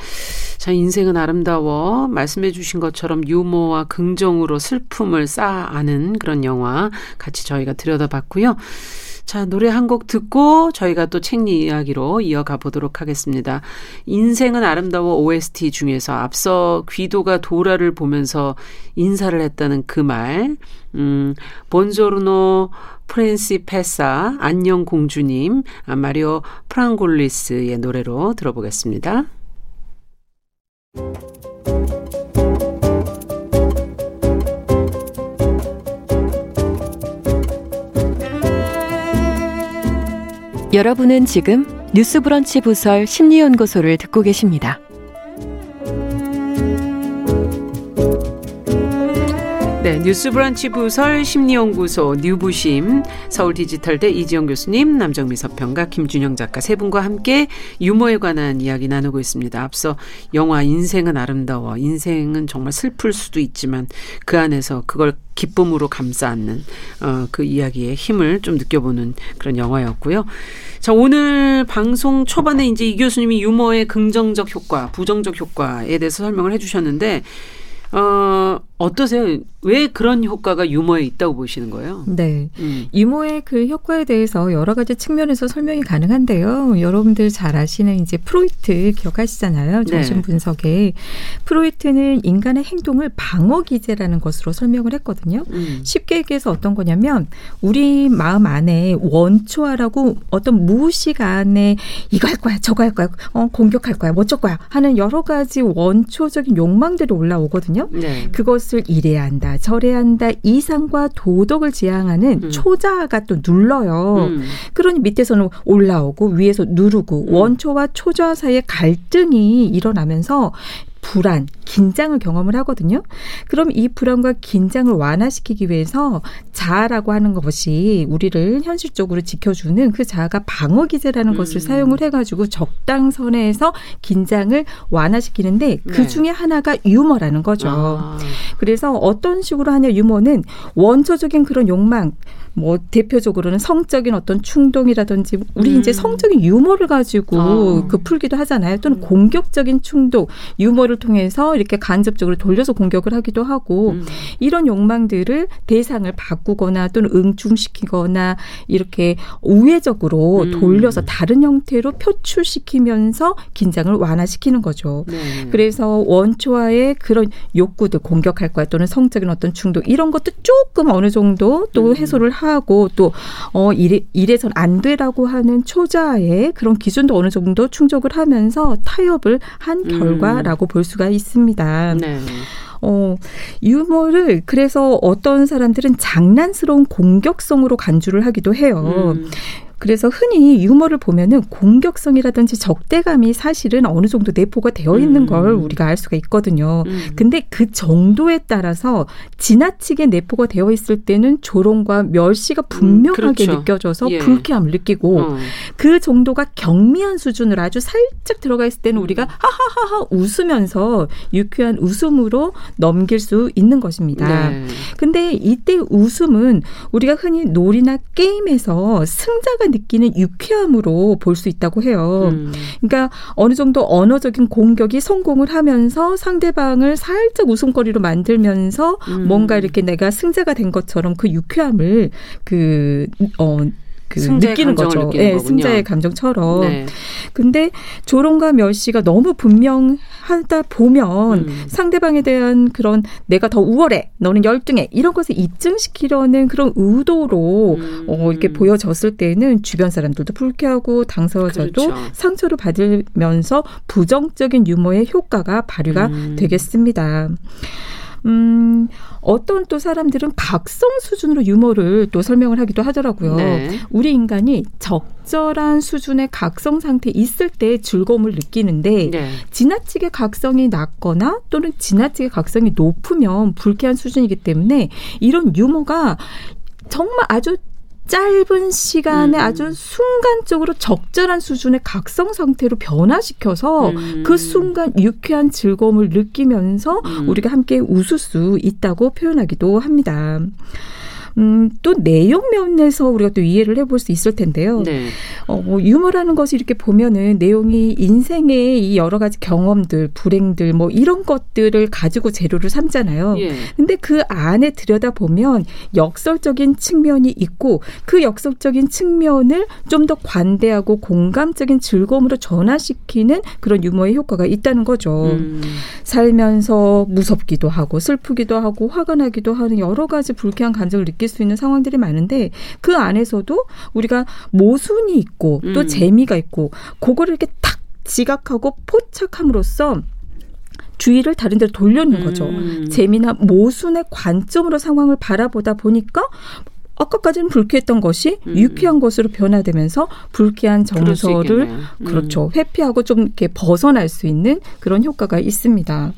자, 인생은 아름다워. 말씀해 주신 것처럼 유머와 긍정으로 슬픔을 쌓아가는 그런 영화 같이 저희가 들여다봤고요. 자, 노래 한 곡 듣고 저희가 또책 이야기로 이어가 보도록 하겠습니다. 인생은 아름다워 OST 중에서 앞서 귀도가 도라를 보면서 인사를 했다는 그 말, 음, 본조르노 프렌시 페사, 안녕 공주님, 아, 마리오 프랑골리스의 노래로 들어보겠습니다. 여러분은 지금 뉴스브런치 부설 심리연구소를 듣고 계십니다. 네, 뉴스브런치 부설 심리연구소 뉴부심 서울디지털대 이지영 교수님, 남정미 서평가 김준영 작가 세 분과 함께 유머에 관한 이야기 나누고 있습니다. 앞서 영화 인생은 아름다워, 인생은 정말 슬플 수도 있지만 그 안에서 그걸 기쁨으로 감싸 안는 어, 그 이야기의 힘을 좀 느껴보는 그런 영화였고요. 자, 오늘 방송 초반에 이제 이 교수님이 유머의 긍정적 효과, 부정적 효과에 대해서 설명을 해주셨는데 어, 어떠세요? 왜 그런 효과가 유머에 있다고 보시는 거예요? 네. 음. 유머의 그 효과에 대해서 여러 가지 측면에서 설명이 가능한데요. 여러분들 잘 아시는 이제 프로이트 기억하시잖아요. 네. 정신 분석에 프로이트는 인간의 행동을 방어 기제라는 것으로 설명을 했거든요. 음. 쉽게 얘기해서 어떤 거냐면 우리 마음 안에 원초아라고 어떤 무의식 안에 이거 할 거야 저거 할 거야 어, 공격할 거야 뭐 어쩔 거야 하는 여러 가지 원초적인 욕망들이 올라오거든요. 네. 그것 을 이래야 한다, 저래야 한다, 이상과 도덕을 지향하는 음. 초자가 또 눌러요. 음. 그러니 밑에서는 올라오고 위에서 누르고 음. 원초와 초자 사이에 갈등이 일어나면서 불안, 긴장을 경험을 하거든요. 그럼 이 불안과 긴장을 완화시키기 위해서 자아라고 하는 것이 우리를 현실적으로 지켜주는 그 자아가 방어 기제라는 음. 것을 사용을 해가지고 적당선에서 긴장을 완화시키는데 그 네. 중에 하나가 유머라는 거죠. 아. 그래서 어떤 식으로 하냐 유머는 원초적인 그런 욕망 뭐 대표적으로는 성적인 어떤 충동이라든지 우리 음. 이제 성적인 유머를 가지고 어. 그 풀기도 하잖아요. 또는 공격적인 충동 유머를 통해서 통 해서 이렇게 간접적으로 돌려서 공격을 하기도 하고 음. 이런 욕망들을 대상을 바꾸거나 또는 응충시키거나 이렇게 우회적으로 음. 돌려서 다른 형태로 표출시키면서 긴장을 완화시키는 거죠. 네. 그래서 원초와의 그런 욕구들 공격할 거야 또는 성적인 어떤 충동 이런 것도 조금 어느 정도 또 음. 해소를 하고 또 어 이래 이래선 안 돼라고 하는 초자의 그런 기준도 어느 정도 충족을 하면서 타협을 한 음. 결과라고 볼 수가 있습니다. 네. 어, 유머를 그래서 어떤 사람들은 장난스러운 공격성으로 간주를 하기도 해요. 음. 그래서 흔히 유머를 보면은 공격성이라든지 적대감이 사실은 어느 정도 내포가 되어 있는 음. 걸 우리가 알 수가 있거든요. 음. 근데 그 정도에 따라서 지나치게 내포가 되어 있을 때는 조롱과 멸시가 분명하게 그렇죠. 느껴져서 예. 불쾌함을 느끼고 어. 그 정도가 경미한 수준으로 아주 살짝 들어가 있을 때는 우리가 하하하하 웃으면서 유쾌한 웃음으로 넘길 수 있는 것입니다. 네. 근데 이때 웃음은 우리가 흔히 놀이나 게임에서 승자가 느끼는 유쾌함으로 볼 수 있다고 해요. 음. 그러니까 어느 정도 언어적인 공격이 성공을 하면서 상대방을 살짝 웃음거리로 만들면서 음. 뭔가 이렇게 내가 승자가 된 것처럼 그 유쾌함을 그, 어, 그 느끼는 거죠. 느끼는 예, 거군요. 승자의 감정처럼. 네. 근데 조롱과 멸시가 너무 분명하다 보면 음. 상대방에 대한 그런 내가 더 우월해, 너는 열등해 이런 것을 입증시키려는 그런 의도로 음. 어, 이렇게 보여졌을 때는 주변 사람들도 불쾌하고 당사자도 그렇죠. 상처를 받으면서 부정적인 유머의 효과가 발휘가 음. 되겠습니다. 음, 어떤 또 사람들은 각성 수준으로 유머를 또 설명을 하기도 하더라고요. 네. 우리 인간이 적절한 수준의 각성 상태에 있을 때 즐거움을 느끼는데 네. 지나치게 각성이 낮거나 또는 지나치게 각성이 높으면 불쾌한 수준이기 때문에 이런 유머가 정말 아주 짧은 시간에 음. 아주 순간적으로 적절한 수준의 각성 상태로 변화시켜서 음. 그 순간 유쾌한 즐거움을 느끼면서 음. 우리가 함께 웃을 수 있다고 표현하기도 합니다. 음, 또 내용 면에서 우리가 또 이해를 해볼 수 있을 텐데요. 네. 어, 뭐 유머라는 것을 이렇게 보면은 내용이 인생의 이 여러 가지 경험들, 불행들, 뭐 이런 것들을 가지고 재료를 삼잖아요. 예. 근데 그 안에 들여다 보면 역설적인 측면이 있고 그 역설적인 측면을 좀 더 관대하고 공감적인 즐거움으로 전환시키는 그런 유머의 효과가 있다는 거죠. 음. 살면서 무섭기도 하고 슬프기도 하고 화가 나기도 하는 여러 가지 불쾌한 감정을 느낄 수 있는 상황들이 많은데 그 안에서도 우리가 모순이 있고 또 음. 재미가 있고 그거를 이렇게 탁 지각하고 포착함으로써 주의를 다른 데로 돌려놓는 거죠. 음. 재미나 모순의 관점으로 상황을 바라보다 보니까 아까까지는 불쾌했던 것이 음. 유쾌한 것으로 변화되면서 불쾌한 정서를. 음. 그렇죠. 회피하고 좀 이렇게 벗어날 수 있는 그런 효과가 있습니다.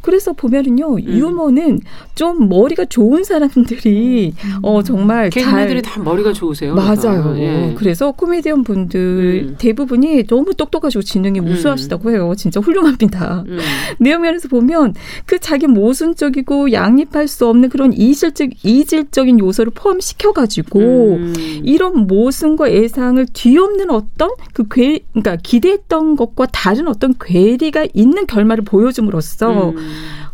그래서 보면은요, 음. 유머는 좀 머리가 좋은 사람들이 어 정말 개그맨들이 잘다 머리가 좋으세요. 맞아요. 아, 예. 그래서 코미디언 분들 음. 대부분이 너무 똑똑하시고 지능이 우수하시다고 해요. 진짜 훌륭합니다. 음. 내용 면에서 보면 그 자기 모순적이고 양립할 수 없는 그런 이질적 이질적인 요소를 포함시 켜가지고 음. 이런 모순과 예상을 뒤엎는 어떤 그 괴, 그러니까 기대했던 것과 다른 어떤 괴리가 있는 결말을 보여줌으로써 음.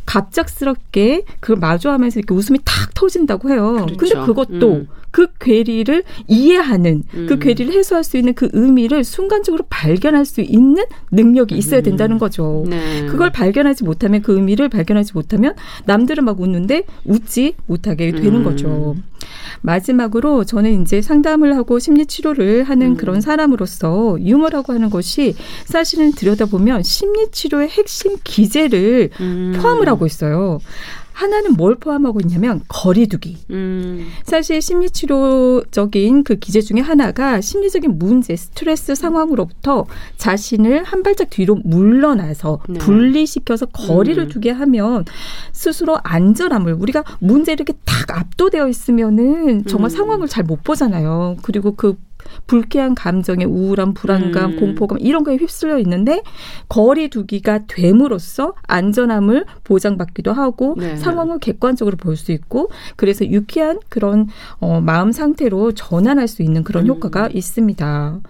갑작스럽게 그걸 마주하면서 이렇게 웃음이 탁 터진다고 해요. 그렇죠. 근데 그것도 음. 그 괴리를 이해하는 그 음. 괴리를 해소할 수 있는 그 의미를 순간적으로 발견할 수 있는 능력이 있어야 된다는 거죠. 네. 그걸 발견하지 못하면 그 의미를 발견하지 못하면 남들은 막 웃는데 웃지 못하게 되는 음. 거죠. 마지막으로 저는 이제 상담을 하고 심리 치료를 하는 음. 그런 사람으로서 유머라고 하는 것이 사실은 들여다보면 심리 치료의 핵심 기제를 음. 포함을 하고 있어요. 하나는 뭘 포함하고 있냐면 거리두기. 음. 사실 심리치료적인 그 기제 중에 하나가 심리적인 문제, 스트레스 상황으로부터 자신을 한 발짝 뒤로 물러나서 네. 분리시켜서 거리를 음. 두게 하면 스스로 안전함을 우리가 문제 이렇게 딱 압도되어 있으면은 정말 음. 상황을 잘 못 보잖아요. 그리고 그 불쾌한 감정의 우울함, 불안감, 음. 공포감 이런 거에 휩쓸려 있는데 거리 두기가 됨으로써 안전함을 보장받기도 하고 네. 상황을 객관적으로 볼 수 있고 그래서 유쾌한 그런 어, 마음 상태로 전환할 수 있는 그런 음. 효과가 있습니다.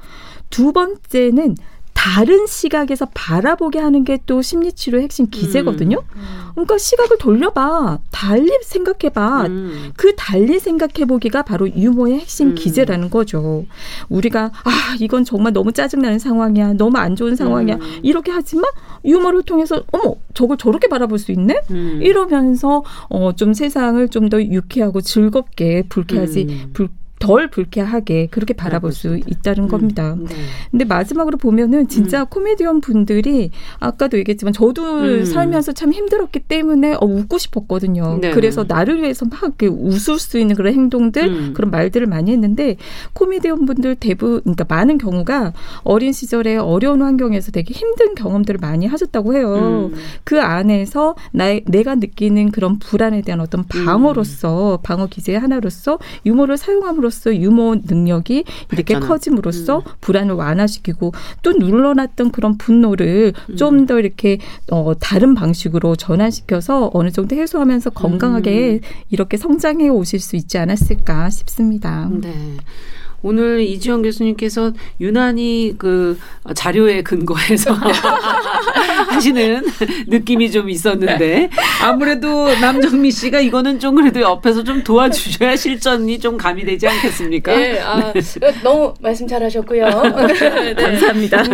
두 번째는 다른 시각에서 바라보게 하는 게 또 심리 치료의 핵심 기제거든요. 음. 그러니까 시각을 돌려봐. 달리 생각해 봐. 음. 그 달리 생각해 보기가 바로 유머의 핵심 음. 기제라는 거죠. 우리가 아 이건 정말 너무 짜증나는 상황이야, 너무 안 좋은 상황이야 음. 이렇게 하지만 유머를 통해서 어머 저걸 저렇게 바라볼 수 있네 음. 이러면서 어 좀 세상을 좀 더 유쾌하고 즐겁게 불쾌하지 음. 불, 덜 불쾌하게 그렇게 바라볼 수 있다는 겁니다. 네. 근데 마지막으로 보면은 진짜 코미디언 분들이 아까도 얘기했지만 저도 음. 살면서 참 힘들었기 때문에 어, 웃고 싶었거든요. 네. 그래서 나를 위해서 막 이렇게 웃을 수 있는 그런 행동들, 음. 그런 말들을 많이 했는데 코미디언 분들 대부분, 그러니까 많은 경우가 어린 시절에 어려운 환경에서 되게 힘든 경험들을 많이 하셨다고 해요. 음. 그 안에서 나 내가 느끼는 그런 불안에 대한 어떤 방어로서 방어 기제의 하나로서 유머를 사용함으로 써 유머 능력이 이렇게 발전한. 커짐으로써 음. 불안을 완화시키고 또 눌러놨던 그런 분노를 음. 좀더 이렇게 어 다른 방식으로 전환시켜서 어느 정도 해소하면서 건강하게 음. 이렇게 성장해 오실 수 있지 않았을까 싶습니다. 네. 오늘 이지영 교수님께서 유난히 그 자료에 근거해서 하시는 느낌이 좀 있었는데 아무래도 남정미 씨가 이거는 좀 그래도 옆에서 좀 도와주셔야 실전이 좀 가미되지 않겠습니까? 예, 아, 너무 말씀 잘하셨고요. 네. 감사합니다.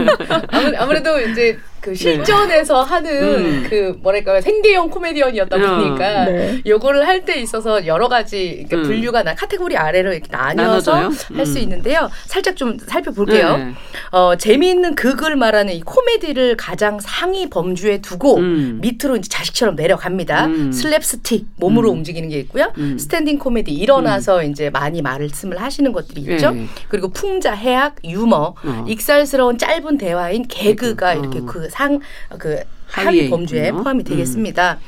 아무, 아무래도 이제 그 실전에서 하는 음. 그 뭐랄까 생계형 코미디언이었다 어, 보니까 네. 요거를 할 때 있어서 여러 가지 음. 분류가 나 카테고리 아래로 이렇게 나뉘어서 나눠져요? 할수 음. 있는데요. 살짝 좀 살펴볼게요. 네. 어, 재미있는 극을 말하는 이 코미디를 가장 상위 범주에 두고 음. 밑으로 이제 자식처럼 내려갑니다. 음. 슬랩스틱 몸으로 음. 움직이는 게 있고요. 음. 스탠딩 코미디 일어나서 이제 많이 말씀을 하시는 것들이 있죠. 예. 그리고 풍자, 해학, 유머, 어. 익살스러운 짧은 대화인 개그가 개그. 이렇게 어. 그상 그 하위 범주에. 포함이 되겠습니다.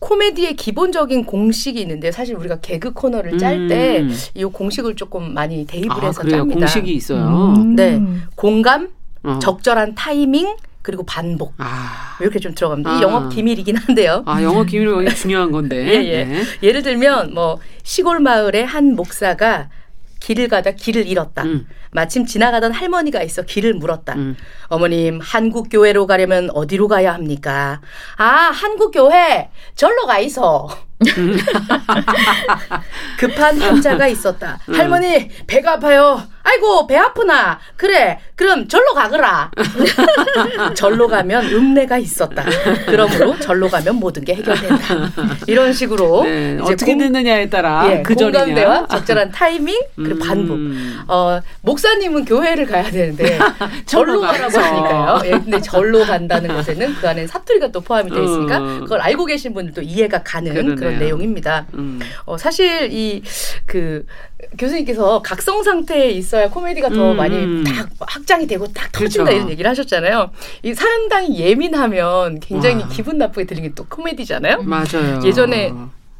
코미디의 기본적인 공식이 있는데 사실 우리가 개그 코너를 짤 때이 음. 공식을 조금 많이 대입을 아, 해서 그래요. 짭니다. 공식이 있어요. 음. 네. 공감, 어. 적절한 타이밍, 그리고 반복. 아. 이렇게 좀 들어갑니다. 이 아. 영업 비밀이긴 한데요. 아, 영어 기밀이 굉장히 중요한 건데. 예, 예. 네. 예를 들면 뭐 시골 마을의 한 목사가 길을 가다 길을 잃었다. 음. 마침 지나가던 할머니가 있어 길을 물었다. 음. 어머님, 한국 교회로 가려면 어디로 가야 합니까? 아, 한국 교회 절로 가 있어. 음. 급한 환자가 있었다. 할머니, 배가 아파요. 아이고, 배 아프나? 그래, 그럼 절로 가거라. 절로 가면 음내가 있었다. 그러므로 절로 가면 모든 게 해결된다. 이런 식으로 네, 어떻게 공- 듣느냐에 따라 예, 그. 공감대와 적절한 타이밍 그리고 음. 반복. 어, 목 사님은 교회를 가야 되는데 절로 가라고. 하니까요. 예, 근데 절로 간다는 것에는 그 안에 사투리가 또 포함이 되어 있으니까 음. 그걸 알고 계신 분들도 이해가 가는 그런 그러네요. 내용입니다. 음. 어, 사실 이 그 교수님께서 각성 상태에 있어야 코미디가 더 음, 많이 음. 딱 확장이 되고 딱 그렇죠. 터진다 이런 얘기를 하셨잖아요. 이 상당히 예민하면 굉장히 와. 기분 나쁘게 들리는 게 또 코미디잖아요. 맞아요. 예전에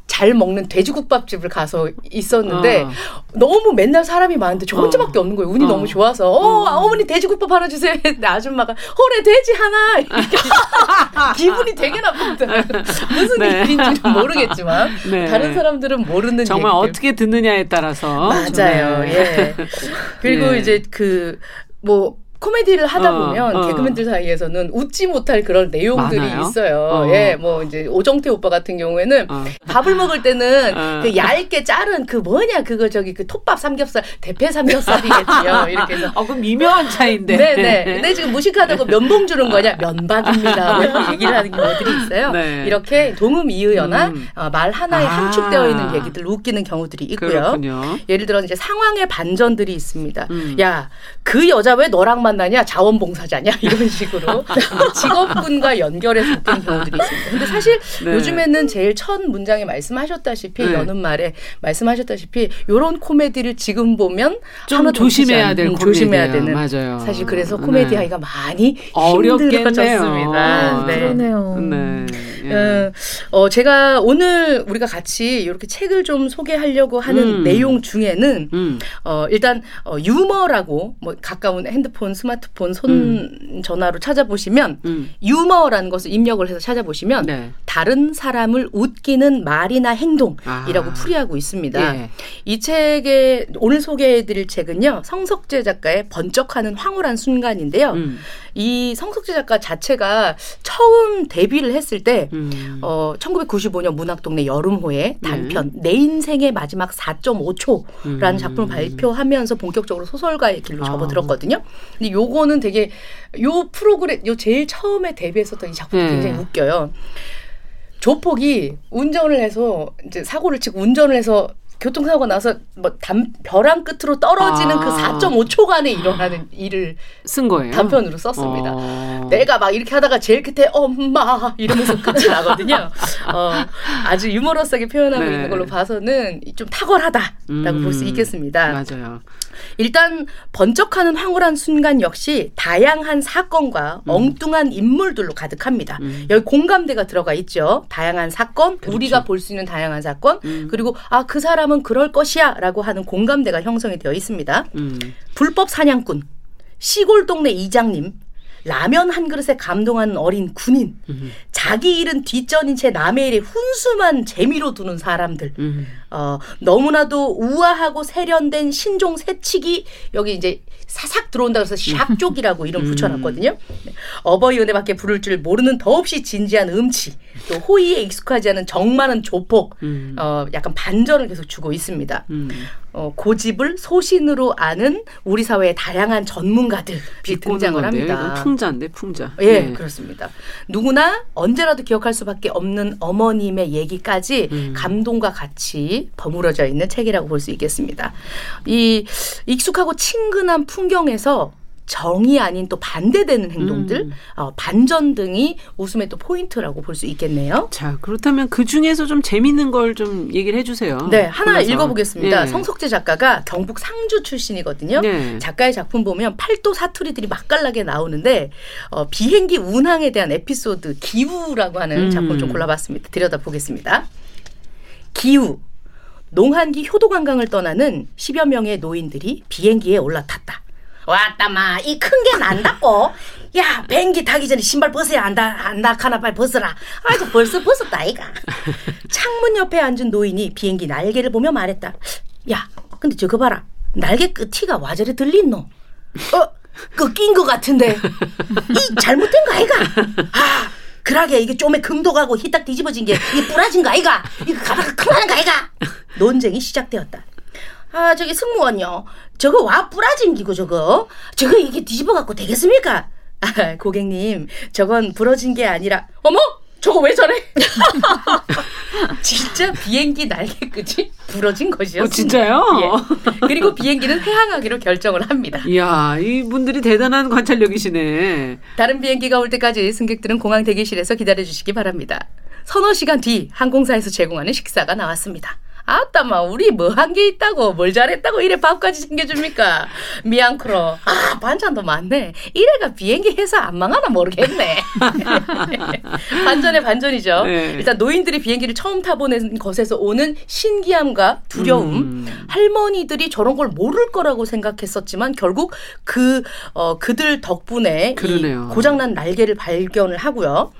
잘 먹는 돼지국밥집을 가서 있었는데 어. 너무 맨날 사람이 많은데 저 혼자밖에 어. 없는 거예요. 운이 어. 너무 좋아서 어, 아, 어머니 돼지국밥 하나 주세요. 했는데 아줌마가 홀에 돼지 하나 기분이 되게 나쁘더라고요. 무슨 네. 일인지는 모르겠지만 네. 다른 사람들은 모르는 정말 얘기들. 어떻게 듣느냐에 따라서 맞아요. 네. 예. 그리고 예. 이제 그뭐 코미디를 하다 어, 보면 어. 개그맨들 사이에서는 웃지 못할 그런 내용들이 많아요? 있어요. 어. 예, 뭐 이제 오정태 오빠 같은 경우에는 어. 밥을 먹을 때는 어. 그 얇게 자른 그 뭐냐 그거 저기 그 톱밥 삼겹살 대패 삼겹살이겠지요. 이렇게 해서 어, 그럼 미묘한 차이인데. 네 네. 근데 지금 무식하다고 면봉 주는 거냐? 면박입니다. 뭐 이렇게 얘기를 하는 경우들이 있어요. 네. 이렇게 동음 이의어나 음. 어, 말 하나에 아. 함축되어 있는 얘기들 웃기는 경우들이 있고요. 그렇군요. 예를 들어 이제 상황의 반전들이 있습니다. 음. 야, 그 여자 왜 너랑 만 나냐? 자원봉사자냐? 이런 식으로 직업군과 연결해서 웃기는 경우들이 있습니다. 근데 사실 네. 요즘에는 제일 첫 문장에 말씀하셨다시피 네. 여는 말에 말씀하셨다시피 요런 코미디를 지금 보면 좀 조심해야 될 음, 조심해야. 되는 맞아요. 사실 그래서 코미디 네. 하기가 많이 어렵겠네요. 힘들어졌습니다. 아, 네. 그러네요. 네. 예. 어, 어, 제가 오늘 우리가 같이 이렇게 책을 좀 소개하려고 하는 음. 내용 중에는 음. 어, 일단 어, 유머라고 뭐 가까운 핸드폰, 스마트폰, 손 전화로 찾아보시면 음. 유머라는 것을 입력을 해서 찾아보시면 네. 다른 사람을 웃기는 말이나 행동이라고 아. 풀이하고 있습니다. 예. 이 책에 오늘 소개해드릴 책은요 성석재 작가의 번쩍하는 황홀한 순간인데요. 음. 이 성석재 작가 자체가 처음 데뷔를 했을 때 음. 어, 1995년 문학동네 여름호의 단편 내 인생의 마지막 4.5초라는 음. 작품을 발표하면서 본격적으로 소설가의 길로 아. 접어들었거든요. 근데 요거는 되게 요 프로그램 요 제일 처음에 데뷔했었던 이 작품이 네. 굉장히 웃겨요. 조폭이 운전을 해서 이제 사고를 치고 운전을 해서 교통사고가 나서 뭐 담, 벼랑 끝으로 떨어지는 그 아. 4.5초간에 일어나는 일을 쓴 거예요. 단편으로 썼습니다. 어. 내가 막 이렇게 하다가 제일 끝에 엄마 이러면서 끝이 나거든요. 어, 아주 유머러스하게 표현하고 네. 있는 걸로 봐서는 좀 탁월하다라고 음. 볼수 있겠습니다. 맞아요. 일단 번쩍하는 황홀한 순간 역시 다양한 사건과 엉뚱한 인물들로 가득합니다. 음. 여기 공감대가 들어가 있죠. 다양한 사건, 그렇죠. 우리가 볼 수 있는 다양한 사건, 음. 그리고 아 그 사람은 그럴 것이야 라고 하는 공감대가 형성이 되어 있습니다. 음. 불법 사냥꾼, 시골 동네 이장님, 라면 한 그릇에 감동하는 어린 군인, 음. 자기 일은 뒷전인 채 남의 일에 훈수만 재미로 두는 사람들, 음. 어, 너무나도 우아하고 세련된 신종 새치기 여기 이제 사삭 들어온다 그래서 샥족이라고 이름 음. 붙여놨거든요. 네. 어버이 은혜밖에 부를 줄 모르는 더없이 진지한 음치, 또 호의에 익숙하지 않은 정 많은 조폭, 음. 어, 약간 반전을 계속 주고 있습니다. 음. 어, 고집을 소신으로 아는 우리 사회의 다양한 전문가들이 등장을 합니다. 풍자인데 풍자. 예, 네. 그렇습니다. 누구나 언제라도 기억할 수밖에 없는 어머님의 얘기까지 음. 감동과 같이 버무려져 있는 책이라고 볼 수 있겠습니다. 이 익숙하고 친근한 풍경에서 정이 아닌 또 반대되는 행동들, 음. 어, 반전 등이 웃음의 또 포인트라고 볼 수 있겠네요. 자 그렇다면 그 중에서 좀 재밌는 걸 좀 얘기를 해주세요. 네, 하나 골라서. 읽어보겠습니다. 예. 성석재 작가가 경북 상주 출신이거든요. 네. 작가의 작품 보면 팔도 사투리들이 맛깔나게 나오는데 어, 비행기 운항에 대한 에피소드 기우라고 하는 음. 작품 좀 골라봤습니다. 들여다보겠습니다. 기우 농한기 효도관광을 떠나는 10여 명의 노인들이 비행기에 올라탔다. 왔다마. 이 큰 게 난다고? 야 비행기 타기 전에 신발 벗어야 한다 안다 하나 빨리 벗어라. 아이고 벌써 벗었다 아이가. 창문 옆에 앉은 노인이 비행기 날개를 보며 말했다. 야 근데 저거 봐라. 날개 끝이가 와저리 들린노 어 꺾인 것 같은데. 이 잘못된 거 아이가? 아 그러게. 이게 좀에 금도 가고 히딱 뒤집어진 게 이게 부러진 거 아이가? 이거 가다가 큰일 나는 거 아이가? 논쟁이 시작되었다 아 저기 승무원요 저거 와 부러진 기고 저거 저거 이게 뒤집어 갖고 되겠습니까 아 고객님 저건 부러진 게 아니라 어머 저거 왜 저래 진짜 비행기 날개 끝이 부러진 어, 진짜요? 예. 그리고 비행기는 회항하기로 결정을 합니다 이야 이분들이 대단한 관찰력이시네. 다른 비행기가 올 때까지 승객들은 공항 대기실에서 기다려 주시기 바랍니다. 서너 시간 뒤 항공사에서 제공하는 식사가 나왔습니다. 아따마 우리 뭐 한 게 있다고 뭘 잘했다고 이래 밥까지 챙겨줍니까? 미안크로. 아 반찬도 많네. 이래가 비행기 회사 안 망하나 모르겠네. 반전의 반전이죠. 네. 일단 노인들이 비행기를 처음 타보는 것에서 오는 신기함과 두려움. 음. 할머니들이 저런 걸 모를 거라고 생각했었지만 결국 그 어, 그들 덕분에 고장난 날개를 발견을 하고요.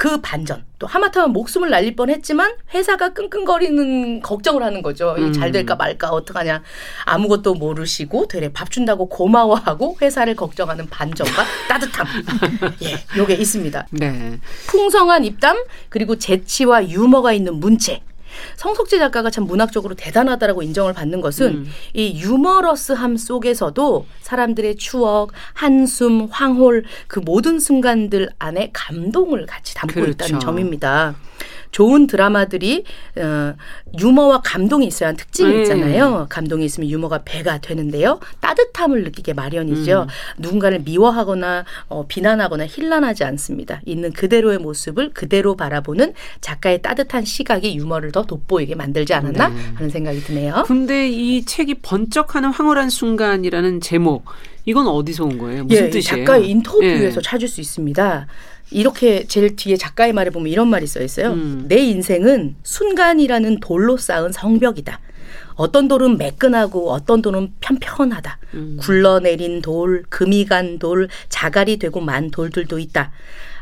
그 반전 또 하마터면 목숨을 날릴 뻔했지만 회사가 끙끙거리는 걱정을 하는 거죠. 음. 될까 말까 어떡하냐 아무것도 모르시고 되레 밥 준다고 고마워하고 회사를 걱정하는 반전과 따뜻함 예 요게 있습니다. 네. 풍성한 입담 그리고 재치와 유머가 있는 문체. 성석재 작가가 참 문학적으로 대단하다라고 인정을 받는 것은 음. 이 유머러스함 속에서도 사람들의 추억, 한숨, 황홀 그 모든 순간들 안에 감동을 같이 담고 그렇죠. 있다는 점입니다. 좋은 드라마들이 어, 유머와 감동이 있어야 하는 특징이 네. 있잖아요. 감동이 있으면 유머가 배가 되는데요. 따뜻함을 느끼게 마련이죠. 누군가를 미워하거나 어, 비난하거나 힐난하지 않습니다. 있는 그대로의 모습을 그대로 바라보는 작가의 따뜻한 시각이 유머를 더 돋보이게 만들지 않았나 네. 하는 생각이 드네요. 근데 이 책이 번쩍하는 황홀한 순간이라는 제목 이건 어디서 온 거예요? 무슨 예, 뜻이에요? 작가의 인터뷰에서 예. 찾을 수 있습니다. 이렇게 제일 뒤에 작가의 말에 보면 이런 말이 써 있어요. 음. 내 인생은 순간이라는 돌로 쌓은 성벽이다. 어떤 돌은 매끈하고 어떤 돌은 편편하다. 음. 굴러내린 돌, 금이 간 돌, 자갈이 되고 만 돌들도 있다.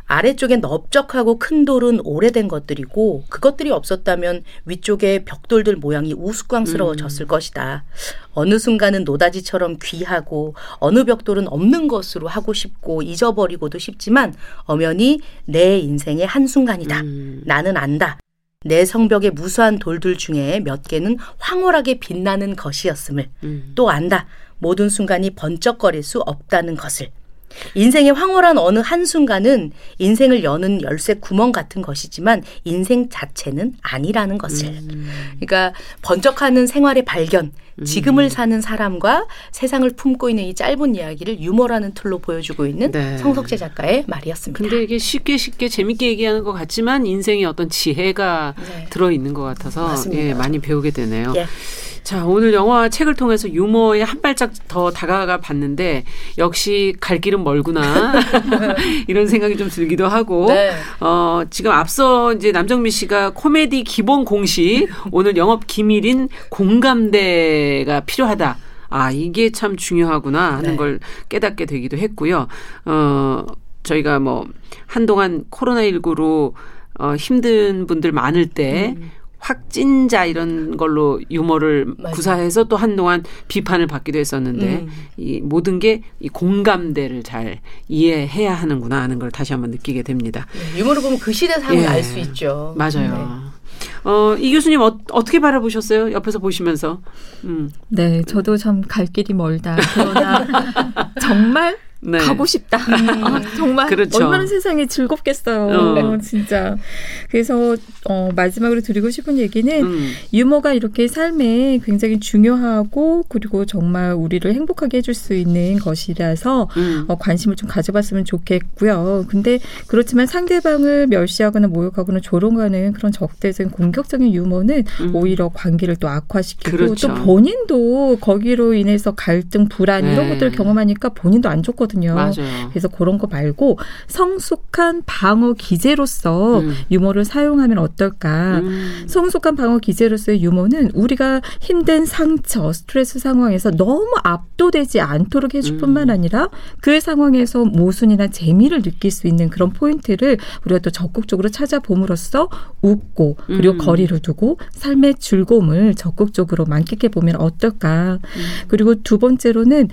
아래쪽에 넓적하고 큰 돌은 오래된 것들이고 그것들이 없었다면 위쪽에 벽돌들 모양이 우스꽝스러워졌을 음. 것이다. 어느 순간은 노다지처럼 귀하고 어느 벽돌은 없는 것으로 하고 싶고 잊어버리고도 싶지만 엄연히 내 인생의 한순간이다. 음. 나는 안다. 내 성벽의 무수한 돌들 중에 몇 개는 황홀하게 빛나는 것이었음을 음. 또 안다. 모든 순간이 번쩍거릴 수 없다는 것을. 인생의 황홀한 어느 한순간은 인생을 여는 열쇠 구멍 같은 것이지만 인생 자체는 아니라는 것을. 음. 그러니까 번쩍하는 생활의 발견, 지금을 사는 사람과 세상을 품고 있는 이 짧은 이야기를 유머라는 틀로 보여주고 있는 네. 성석재 작가의 말이었습니다. 근데 이게 쉽게 쉽게 재밌게 얘기하는 것 같지만 인생에 어떤 지혜가 네. 들어 있는 것 같아서. 예, 많이 배우게 되네요. 예. 자, 오늘 영화 책을 통해서 유머에 한 발짝 더 다가가 봤는데 역시 갈 길은 멀구나. 이런 생각이 좀 들기도 하고 네. 어, 지금 앞서 이제 남정미 씨가 코미디 기본 공식 오늘 영업 기밀인 공감대가 필요하다. 아, 이게 참 중요하구나 하는 네. 걸 깨닫게 되기도 했고요. 어, 저희가 뭐 한동안 코로나19로 어, 힘든 분들 많을 때 음. 확진자 이런 걸로 유머를 맞아요. 구사해서 또 한동안 비판을 받기도 했었는데 음. 이 모든 게 이 공감대를 잘 이해해야 하는구나 하는 걸 다시 한번 느끼게 됩니다. 유머를 보면 그 시대 상을 예. 알수 있죠. 맞아요. 어, 이 교수님 어, 어떻게 바라보셨어요? 옆에서 보시면서. 음. 네, 저도 참 갈 길이 멀다. 그러나 정말 네. 가고 싶다. 아, 정말 그렇죠. 얼마나 세상이 즐겁겠어요. 어. 진짜. 그래서 어, 마지막으로 드리고 싶은 얘기는 음. 유머가 이렇게 삶에 굉장히 중요하고 그리고 정말 우리를 행복하게 해줄 수 있는 것이라서 음. 어, 관심을 좀 가져봤으면 좋겠고요. 근데 그렇지만 상대방을 멸시하거나 모욕하거나 조롱하는 그런 적대적인 공격적인 유머는 음. 오히려 관계를 또 악화시키고 그렇죠. 또 본인도 거기로 인해서 갈등, 불안 이런 네. 것들을 경험하니까 본인도 안 좋거든요. 맞아요. 그래서 그런 거 말고 성숙한 방어 기제로서 음. 유머를 사용하면 어떨까? 음. 성숙한 방어 기제로서의 유머는 우리가 힘든 상처, 스트레스 상황에서 너무 압도되지 않도록 해줄 음. 뿐만 아니라 그 상황에서 모순이나 재미를 느낄 수 있는 그런 포인트를 우리가 또 적극적으로 찾아봄으로써 웃고 그리고 음. 거리를 두고 삶의 즐거움을 적극적으로 만끽해 보면 어떨까. 음. 그리고 두 번째로는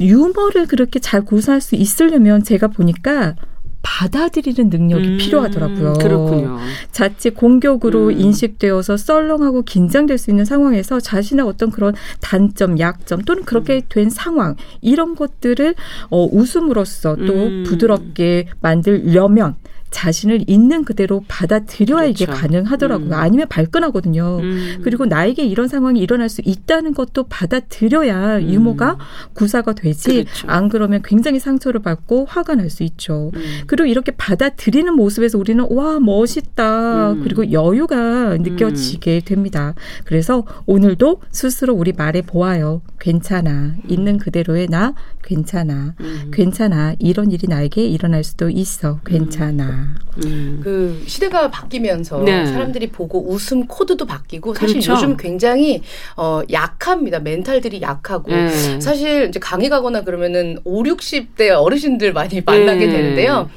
유머를 그렇게 잘 구사할 수 있으려면 제가 보니까 받아들이는 능력이 음. 필요하더라고요. 그렇군요. 자칫 공격으로 음. 인식되어서 썰렁하고 긴장될 수 있는 상황에서 자신의 어떤 그런 단점, 약점 또는 그렇게 음. 된 상황 이런 것들을 어, 웃음으로써 또 음. 부드럽게 만들려면 자신을 있는 그대로 받아들여야 이게 그렇죠. 가능하더라고요. 음. 아니면 발끈하거든요. 음. 그리고 나에게 이런 상황이 일어날 수 있다는 것도 받아들여야 음. 유머가 구사가 되지 그렇죠. 안 그러면 굉장히 상처를 받고 화가 날 수 있죠. 음. 그리고 이렇게 받아들이는 모습에서 우리는 와 멋있다 음. 그리고 여유가 느껴지게 됩니다. 그래서 오늘도 스스로 우리 말해 보아요. 괜찮아 있는 그대로의 나 괜찮아 음. 괜찮아 이런 일이 나에게 일어날 수도 있어 괜찮아. 음. 그 시대가 바뀌면서 네. 사람들이 보고 웃음 코드도 바뀌고 사실 그렇죠. 요즘 굉장히 어 약합니다. 멘탈들이 약하고 네. 사실 이제 강의 가거나 그러면은 5, 60대 어르신들 많이 만나게 네. 되는데요.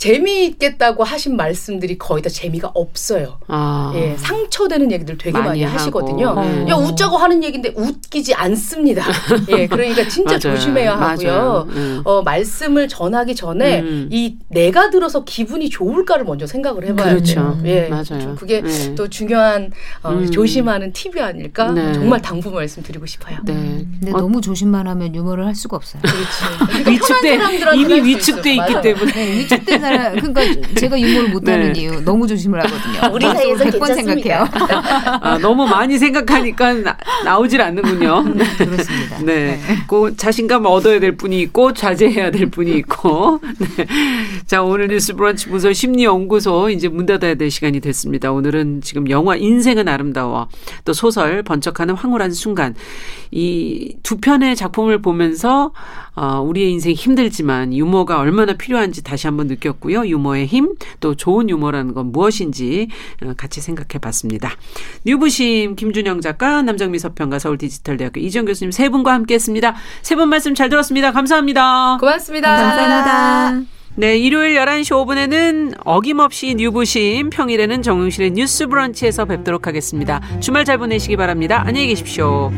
재미있겠다고 하신 말씀들이 거의 다 재미가 없어요. 아. 예, 상처되는 얘기들 되게 많이 많이. 하시거든요. 네. 야, 웃자고 하는 얘기인데 웃기지 않습니다. 예, 그러니까 진짜 맞아요. 조심해야 하고요. 음. 어, 말씀을 전하기 전에 음. 이 내가 들어서 기분이 좋을까를 먼저 생각을 해봐야 그렇죠. 돼요. 예, 맞아요. 좀 그게 네. 또 중요한 어, 음. 조심하는 팁이 아닐까 네. 정말 당부 말씀드리고 싶어요. 네. 근데 어, 너무 조심만 하면 유머를 할 수가 없어요. 그렇지. 그러니까 위축돼 이미 위축돼. 있기. 때문에 네, 위축된 사람 그러니까 제가 유머를 못하는 네. 이유 너무 조심을 하거든요. 우리 사이에서 100번 괜찮습니다. 생각해요. 아, 너무 많이 생각하니까 나, 나오질 않는군요. 네. 그렇습니다. 네. 그 자신감을 얻어야 될 분이 있고 자제해야 될 분이 있고. 네. 자, 오늘 뉴스 브런치 문서 심리 연구소 이제 문 닫아야 될 시간이 됐습니다. 오늘은 지금 영화 인생은 아름다워 또 소설 번쩍하는 황홀한 순간 이 두 편의 작품을 보면서 어, 우리의 인생 힘들지만 유머가 얼마나 필요한지 다시 한번 느꼈고 요. 유머의 힘, 또 좋은 유머라는 건 무엇인지 어, 같이 생각해 봤습니다. 뉴부심 김준영 작가, 남정미 서평가 서울 디지털대학교 이정 교수님 세 분과 함께 했습니다. 세 분 말씀 잘 들었습니다. 감사합니다. 고맙습니다. 감사합니다. 네, 일요일 11시 5분에는 어김없이 뉴부심, 평일에는 정용실의 뉴스 브런치에서 뵙도록 하겠습니다. 주말 잘 보내시기 바랍니다. 안녕히 계십시오.